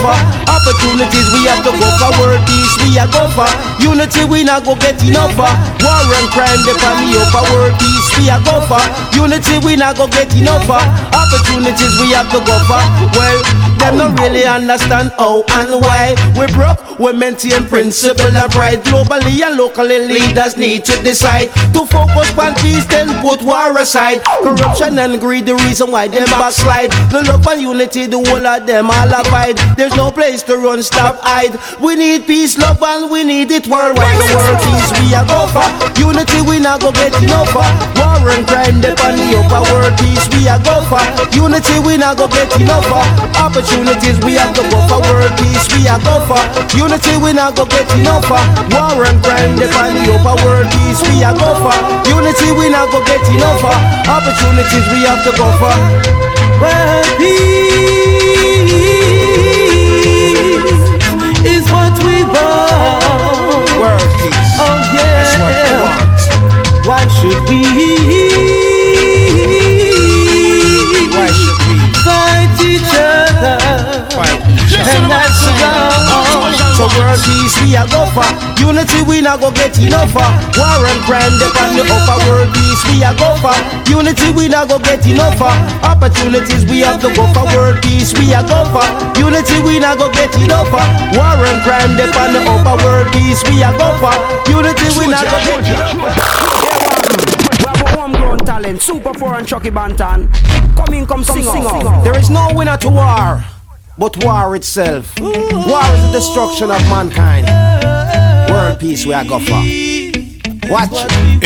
Opportunities. We have to go for world peace we a go for Unity we not go get enough for War and crime depend the upper world peace we a go for Unity we not go get enough for Opportunities we have to go for Well, them not really understand how and why. We broke, we maintain principle and pride. Globally and locally leaders need to decide To focus on peace then put war aside. Corruption and greed the reason why them backslide. The love and unity the whole of them all abide. There's no place to run, stop, hide. We need peace, love and we need it worldwide. World peace we a go for Unity we not go get enough. For War and crime depend the upper world peace we a go for Unity we not go get enough. For Opportunities we to go. For world peace we a go for Unity we not go get enough. For War and crime depend the upper world peace we a go for Unity we not go get enough. For Opportunities we have to go. For World peace Oh, we. World peace. Oh yeah. That's what want. Why should we? Why should we fight each other? Fight each other. And that's wrong. So world peace we a go for Unity we not go get enough for War and crime depend the upper world peace we a go for Unity we not go get enough for Opportunities we have to go for World peace we a go for Unity we not go get enough for War and crime depend the upper world peace we a go for Unity we not go get enough for we have a homegrown talent, Super 4 and Chucky Bantan. Come in, come sing, sing out. There is no winner to war, but war itself. War is the destruction of mankind. World peace we are go for. Watch.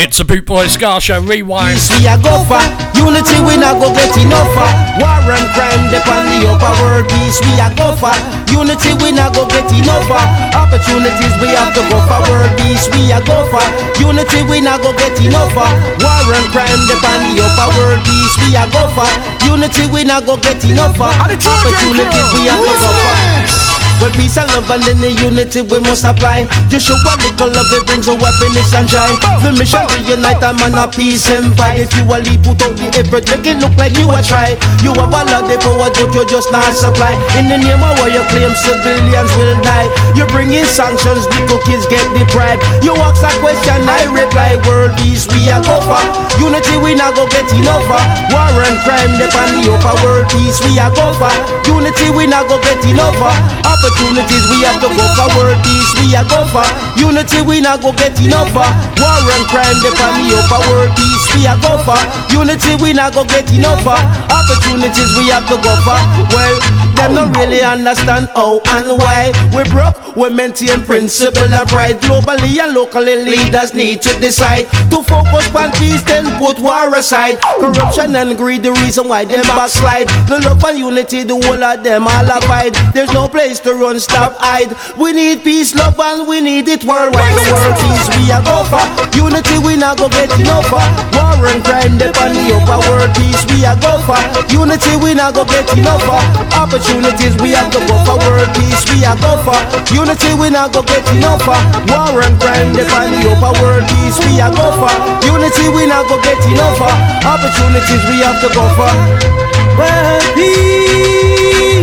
It's a Boot Boy Ska Show Rewind. Peace we a go for. Unity we not go get enough for. War and crime depend the upper world peace we a go for. Unity we not go get enough for. Opportunities we have to go for. World peace we a go for. Unity we not go get enough for. War and crime depend the upper world peace we a go for. Unity we not go get enough for. Opportunities we have to go for. With peace and love and in the unity we must apply. Just show a little love it brings a happiness and joy. The mission to unite a man of peace and fight. If you a leap put out the effort make it look like you a try. You have a lot of power but you just not supply? In the name of war you claim civilians will die. You bring in sanctions little kids get deprived You ask a question I reply world peace we a go for Unity we not go get enough War and crime depend the upper world peace we a go for Unity we not go get enough for Opportunities we have to go for world peace we a go for Unity we not go get enough for War and crime depend the upper world peace we a go for Unity we not go get enough for Opportunities we have to go for Well, them not really understand how and why. We broke, we maintain principle and pride. Globally and locally leaders need to decide To focus on peace then put war aside. Corruption and greed the reason why them backslide The love and unity the whole of them all abide. There's no place to run, stop, hide. We need peace, love and we need it worldwide. The world peace we a go for Unity we not go get enough for War and crime depend the upper world peace we a go for Unity we not go get enough for Opportunities we to go for World peace we a go for Unity we not go get enough of. War and crime, find the upper world peace we a go for. Unity we not go get enough of. Opportunities we have to go for. World peace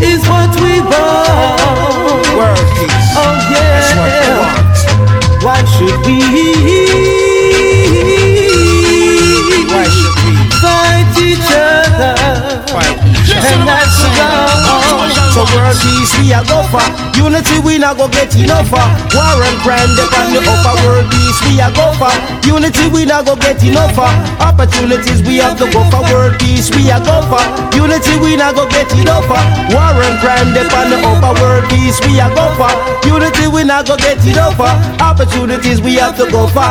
is what we want. World peace. Oh what we want. Why should we? Why should we fight each other? And that's wrong. So world peace we a go for. Unity we not go get enough for. War and crime on the upper world peace we a go for. Unity we not go get enough for. Opportunities we have to go for. World peace we a go for. Unity we not go get enough for. War and crime on the upper world peace we a go for. Unity we not go get enough for. Opportunities we have to go for.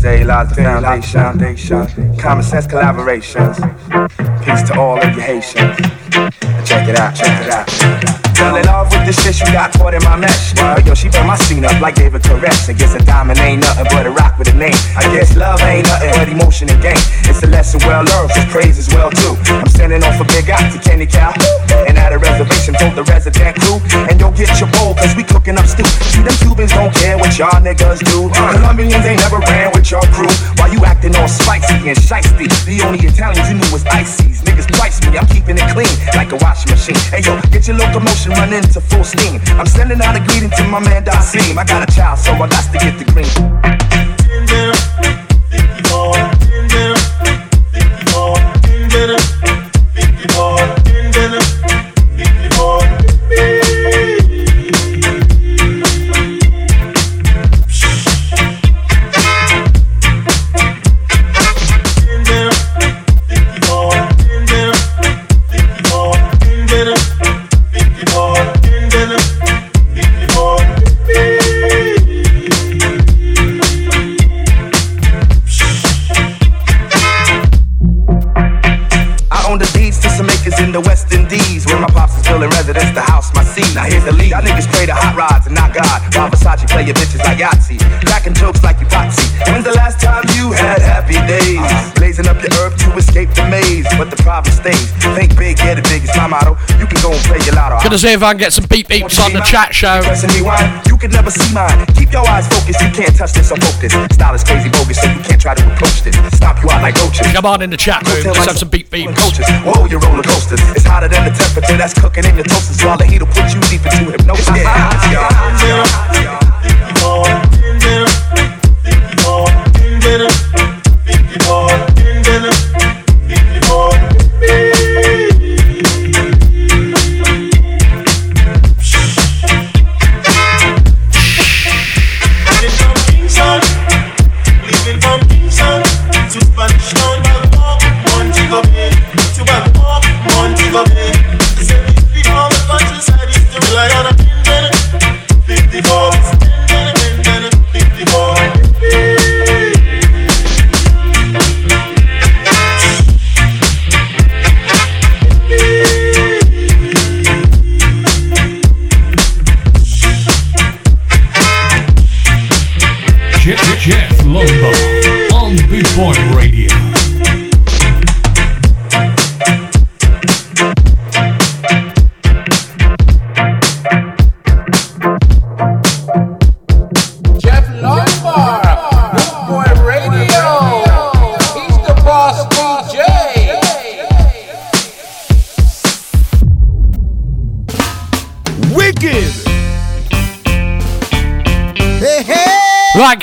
Day lies the foundation. Common sense collaborations. Peace to all of you Haitians. Check it out, check it out. Fell in love with the shit she got caught in my mesh. But yo, she burn my scene up like David Koresh. And guess a diamond ain't nothing but a rock with a name. I guess love ain't nothing but emotion and game. It's a lesson well learned, so praise as well too. I'm sending off a big out to Kenny Cow. And at a reservation, told the resident crew. And don't get your bowl, cause we cooking up stew. See, them Cubans don't care what y'all niggas do. Uh. Colombians ain't never ran with your crew. While you acting all spicy and shiesty. The only Italians you knew was ices. Niggas price me, I'm keeping it clean like a washing machine. Hey yo, get your locomotion to full steam. I'm sending out a greeting to my man Dasim. I got a child, so I got to get the green. I own the West Indies Where my pops is building residence the house seed Now here's the lead, y'all niggas pray to hot rods and not God While Versace play your bitches like Yahtzee Cracking jokes like you Potsy When's the last time you had happy days? Blazing up your herb to escape the maze But the problem stays Think big, get it big, it's my motto You can go and play your lotto Gonna see if I can get some beep beeps on the chat show. You can never see mine. Keep your eyes focused, you can't touch this or poke this. Style is crazy bogus, so you can't try to approach this. Stop you out like roaches. Come on in the chat room, let's have some beep beeps. Coaches, whoa, your roller coasters. It's hotter than the temperature that's cooking in your toasters. While the heat will put you deep into hypnosis. Yeah, Jeff,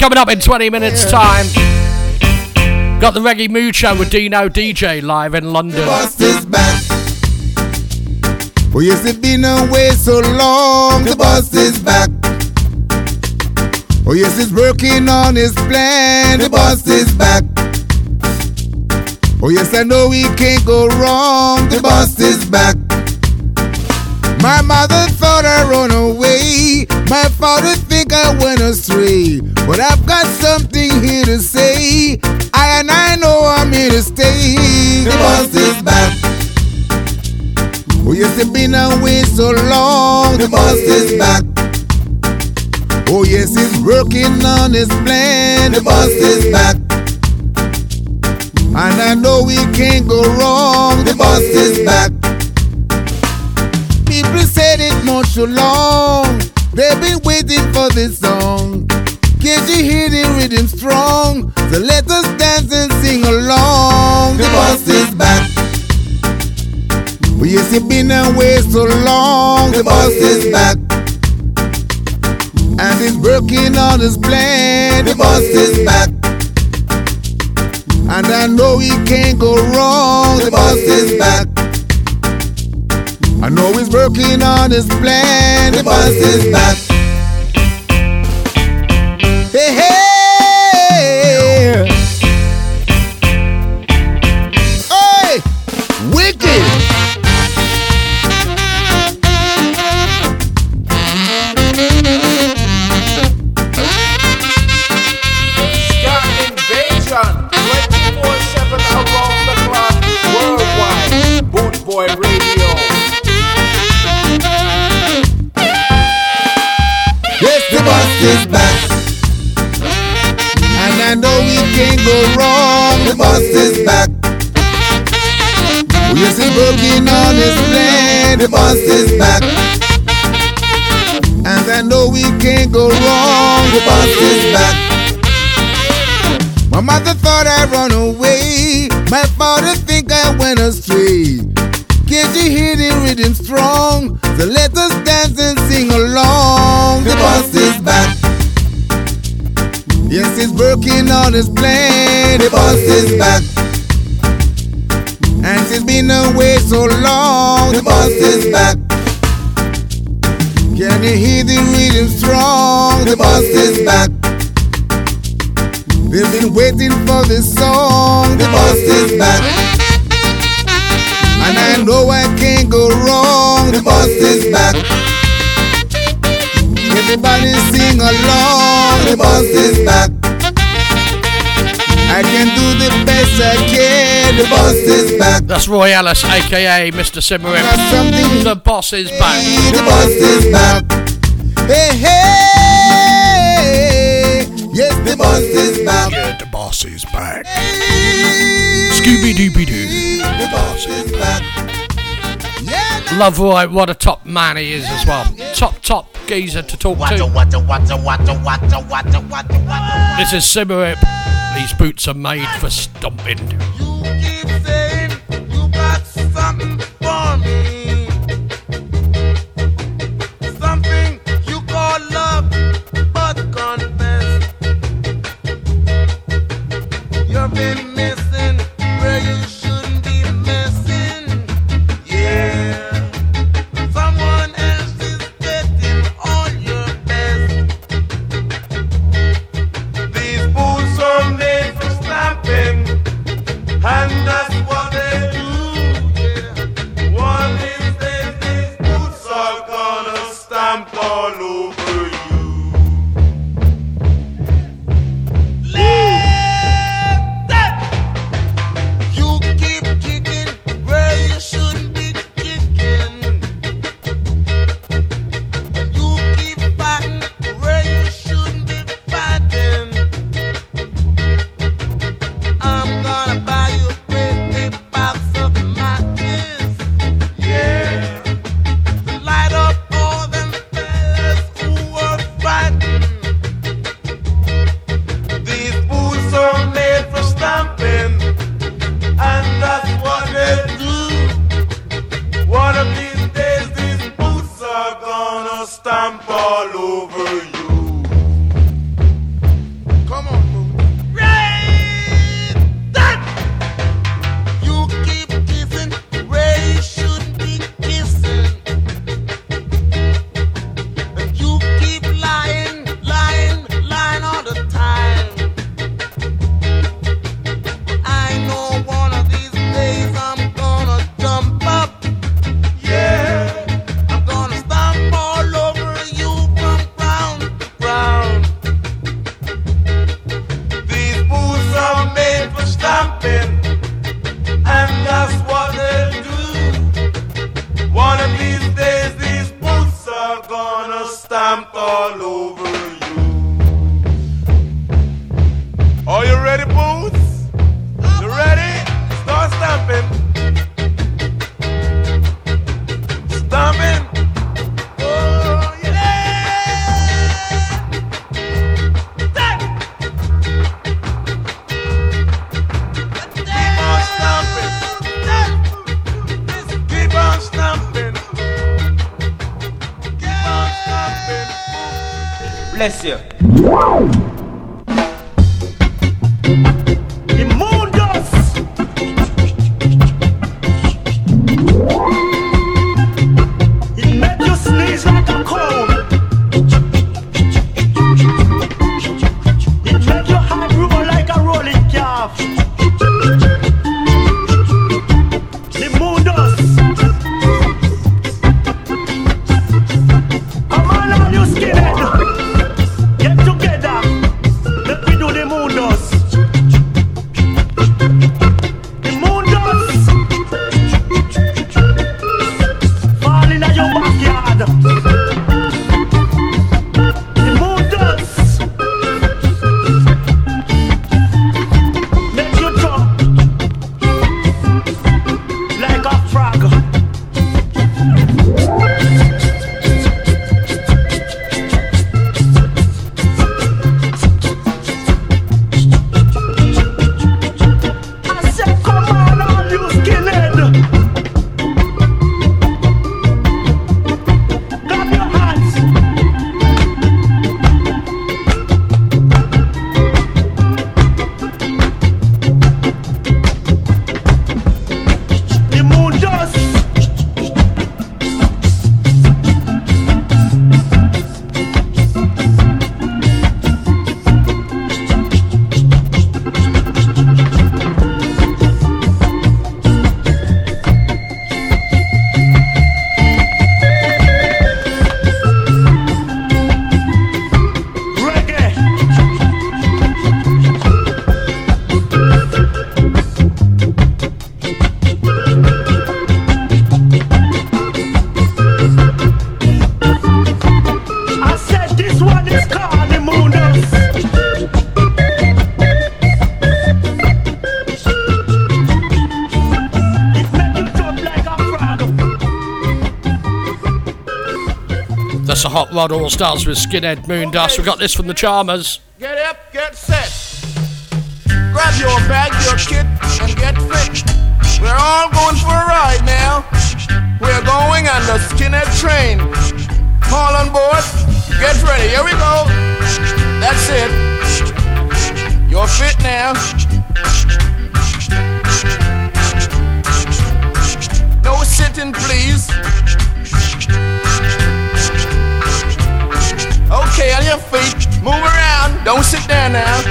coming up in 20 minutes' time. Got the Reggae Mood Show with Dino DJ live in London. Oh yes, it's been away so long. The boss is back. Oh yes, he's working on his plan. The boss is back. Oh yes, I know we can't go wrong. The boss is back. My mother thought I run away. My father think I went astray. But I've got something here to say. I and I know I'm here to stay. The boss is back. Oh yes, it been away so long. The boss is back. Oh yes, he's working on his plan. The boss is back. And I know we can't go wrong. The boss is back. People said it much too long. They've been waiting for this song. Can't you hear the rhythm strong? So let us dance and sing along. The boss is back. Yes, he been away so long. The boss is back. And he's working on his plan. The boss is back. And I know he can't go wrong. The boss is back. I know he's working on his plan. The boss is back. Hey, hey. Hey, wicked. Ska Invasion, we can't go wrong. The boss is back. Yes, he's working on his plan. The boss is back. And I know we can't go wrong. The boss is back. My mother thought I'd run away. My father think I went astray. Can't you hear the rhythm strong? So let us dance and Yes, he's working on his plan. The boss is back. And he's been away so long. The boss is back. Can you hear the rhythm strong? The boss is back. They've been waiting for this song. The boss is back. And I know I can't go wrong. The boss is back. Everybody sing along. The boss is back. I can do the best I can. The boss is back. That's Roy Ellis, aka Mr. Symarip. The boss is back. The boss is back. Hey, hey. Yes, the boss is back. Yeah, the boss is back. Scooby Dooby Doo. The boss is back. Love Roy, what a top man he is as well. Top, top geezer to talk to. This is Symarip. These boots are made for stomping. Suécia. A all starts with Skinhead Moon Dust. We got this from the Charmers. Get up, get set. Grab your bag, your kit, and get fit. We're all going for a ride now. We're going on the skinhead train. All on board. Get ready. Here we go. That's it. You're fit now. No sitting, please. Okay, on your feet. Move around. Don't sit there now.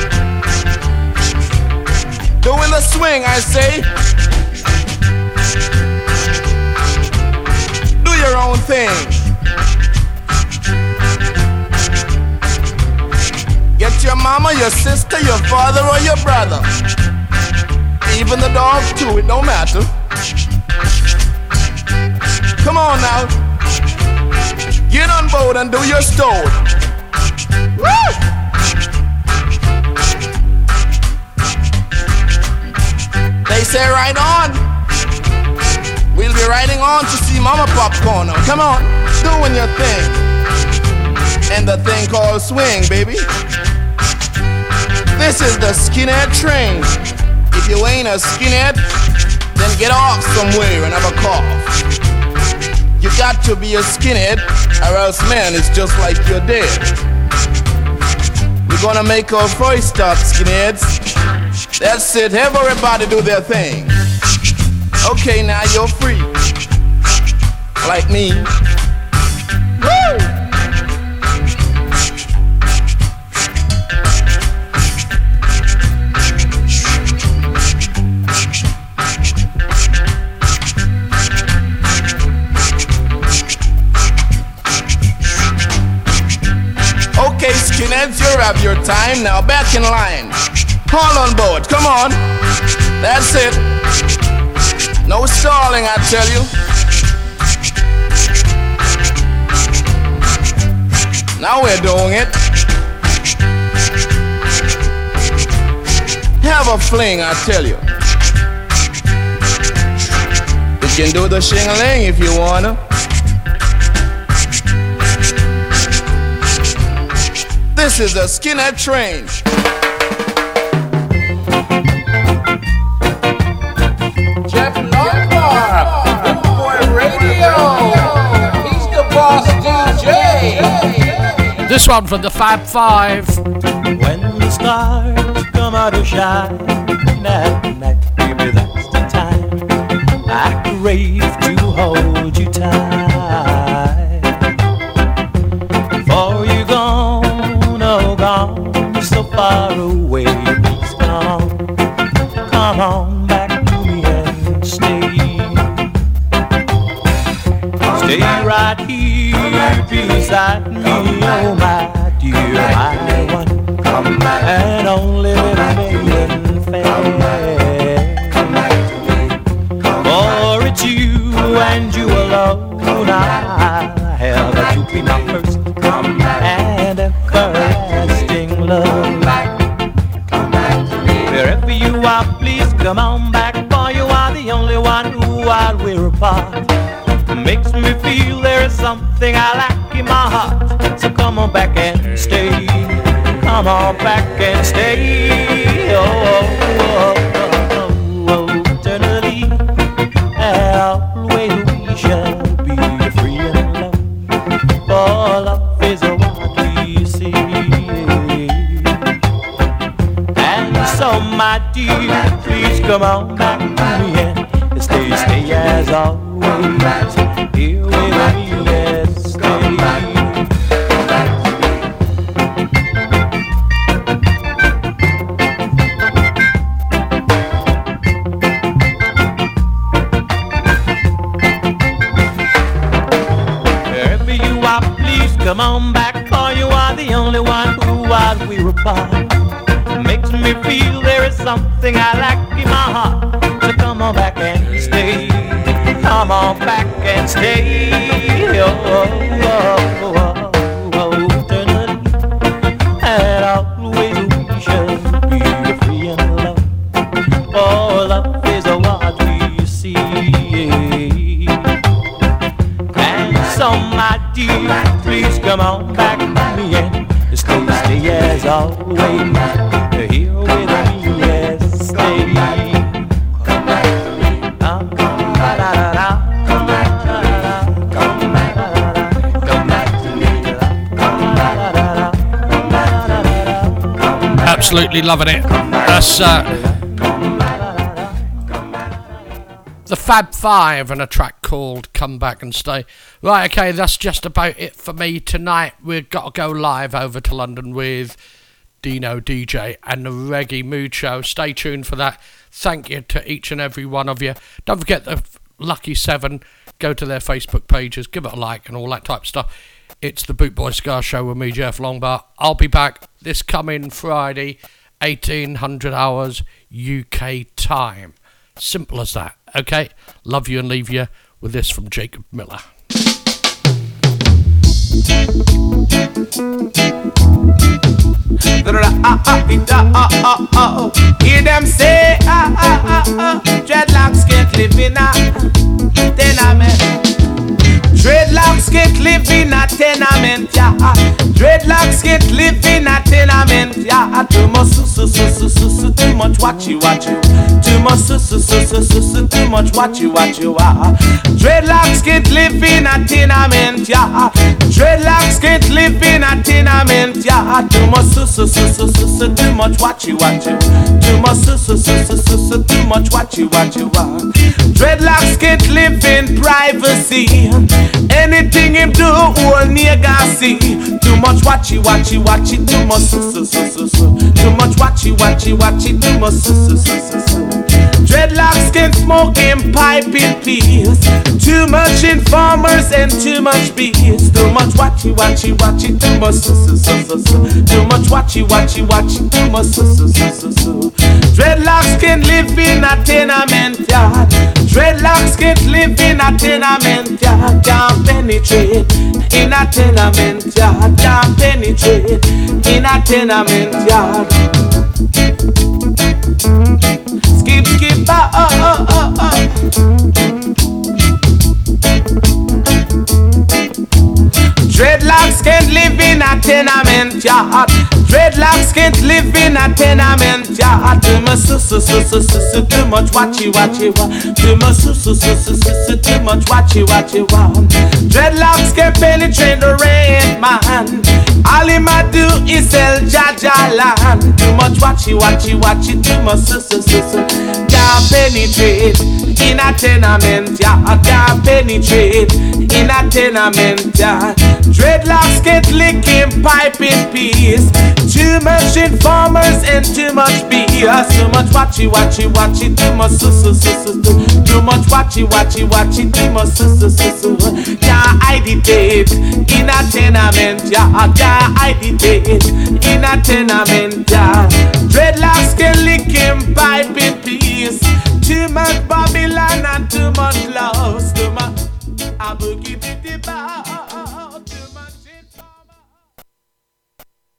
Doing the swing, I say. Do your own thing. Get your mama, your sister, your father, or your brother. Even the dog, too, it don't matter. Come on now. Get on board and do your story. They say right on. We'll be riding on to see Mama Popcorn. Now, Come on, doing your thing. And the thing called swing, baby. This is the skinhead train. If you ain't a skinhead, then get off somewhere and have a cough. You got to be a skinhead, or else, man, it's just like you're dead. Gonna make our voice stop, skinheads. That's it, everybody do their thing. Okay, now you're free. Like me. Woo! Have your time. Now back in line. All on board, come on. That's it. No stalling, I tell you. Now we're doing it. Have a fling, I tell you. You can do the shingling if you wanna. This is the skinhead train. Jeff Lombard, Good Boy Radio. He's the boss DJ. This one from the Fab Five. When the stars come out to shine at night, baby, that's the time I crave to hold you tight. Far away, please come, come on back to me and stay. Stay right here beside me, oh my dear, my one and only little something I lack in my heart. So come on back and stay. Come on back and stay. Is what we see. And so, my dear, please come on back to me and stay, as always. Here with me, yes, stay. Absolutely loving it. That's uh, Fab Five and a track called Come Back and Stay. Right, okay, that's just about it for me tonight. We've got to go live over to London with Dino DJ and the Reggae Mood Show. Stay tuned for that. Thank you to each and every one of you. Don't forget the Lucky Seven. Go to their Facebook pages, give it a like, and all that type of stuff. It's the Bootboy Ska Show with me, Jeff Longbar. I'll be back this coming Friday, 1800 hours UK time. Simple as that. Okay? Love you and leave you with this from Jacob Miller. Hear them say, ah, ah, ah, ah, dreadlocks can't live in a tenement. Dreadlocks can't live in a tenement, yeah. Dreadlocks can't live in a tenement, yeah. Too much su su su su su su, too much watchy watchy. Too much su su su su su su, too much watchy watchy. Ah. Dreadlocks can't live in a tenement, yeah. Dreadlocks can't live in a tenement, yeah. Too much su su su su su su, too much watchy watchy. Too much su su su su su su, too much watchy watchy. Ah. Dreadlocks can't live in privacy. Anything him do, all nigga see. Too much watchy watchy watchy, too much su su su su su. Too much watchy watchy watchy, too much su su su su su. Dreadlocks can smoke and pipe in peace. Too much informers and too much bees. Too much watchy watchy watchy, too much su su su su su. Too much watchy watchy watchy, too much su su su su su. Dreadlocks can live in a tenement yard. Dreadlocks can't live in a tenement yard. Can't penetrate in a tenement yard. Can't penetrate in a tenement yard. Skip, skip, ah, ah, ah, ah. Can't live in a tenement yard. Dreadlocks can't live in a tenement yard. Too much su su su su su su, too much watchy watchy wa. Too much su su su su su su, too much watchy watchy wa. Dreadlocks can penetrate the rain, man. All him a do is sell Jaja land. Too much watchy, watchy, watchy, too much su su su su. Can't penetrate in a tenement, yeah. Can't penetrate in a tenement, yeah. Dreadlocks get licking pipe in peace. Too much informers and too much BS. Too much watchy, watchy, watchy, too much su su su su. Too much watchy, watchy, watchy, too much su su su su. Can't hide it in a tenement, yeah. Can't hide it in a tenement, yeah. Dreadlocks get licking pipe in peace. Too much Babylon and too much love. Too much boogie diddy bar.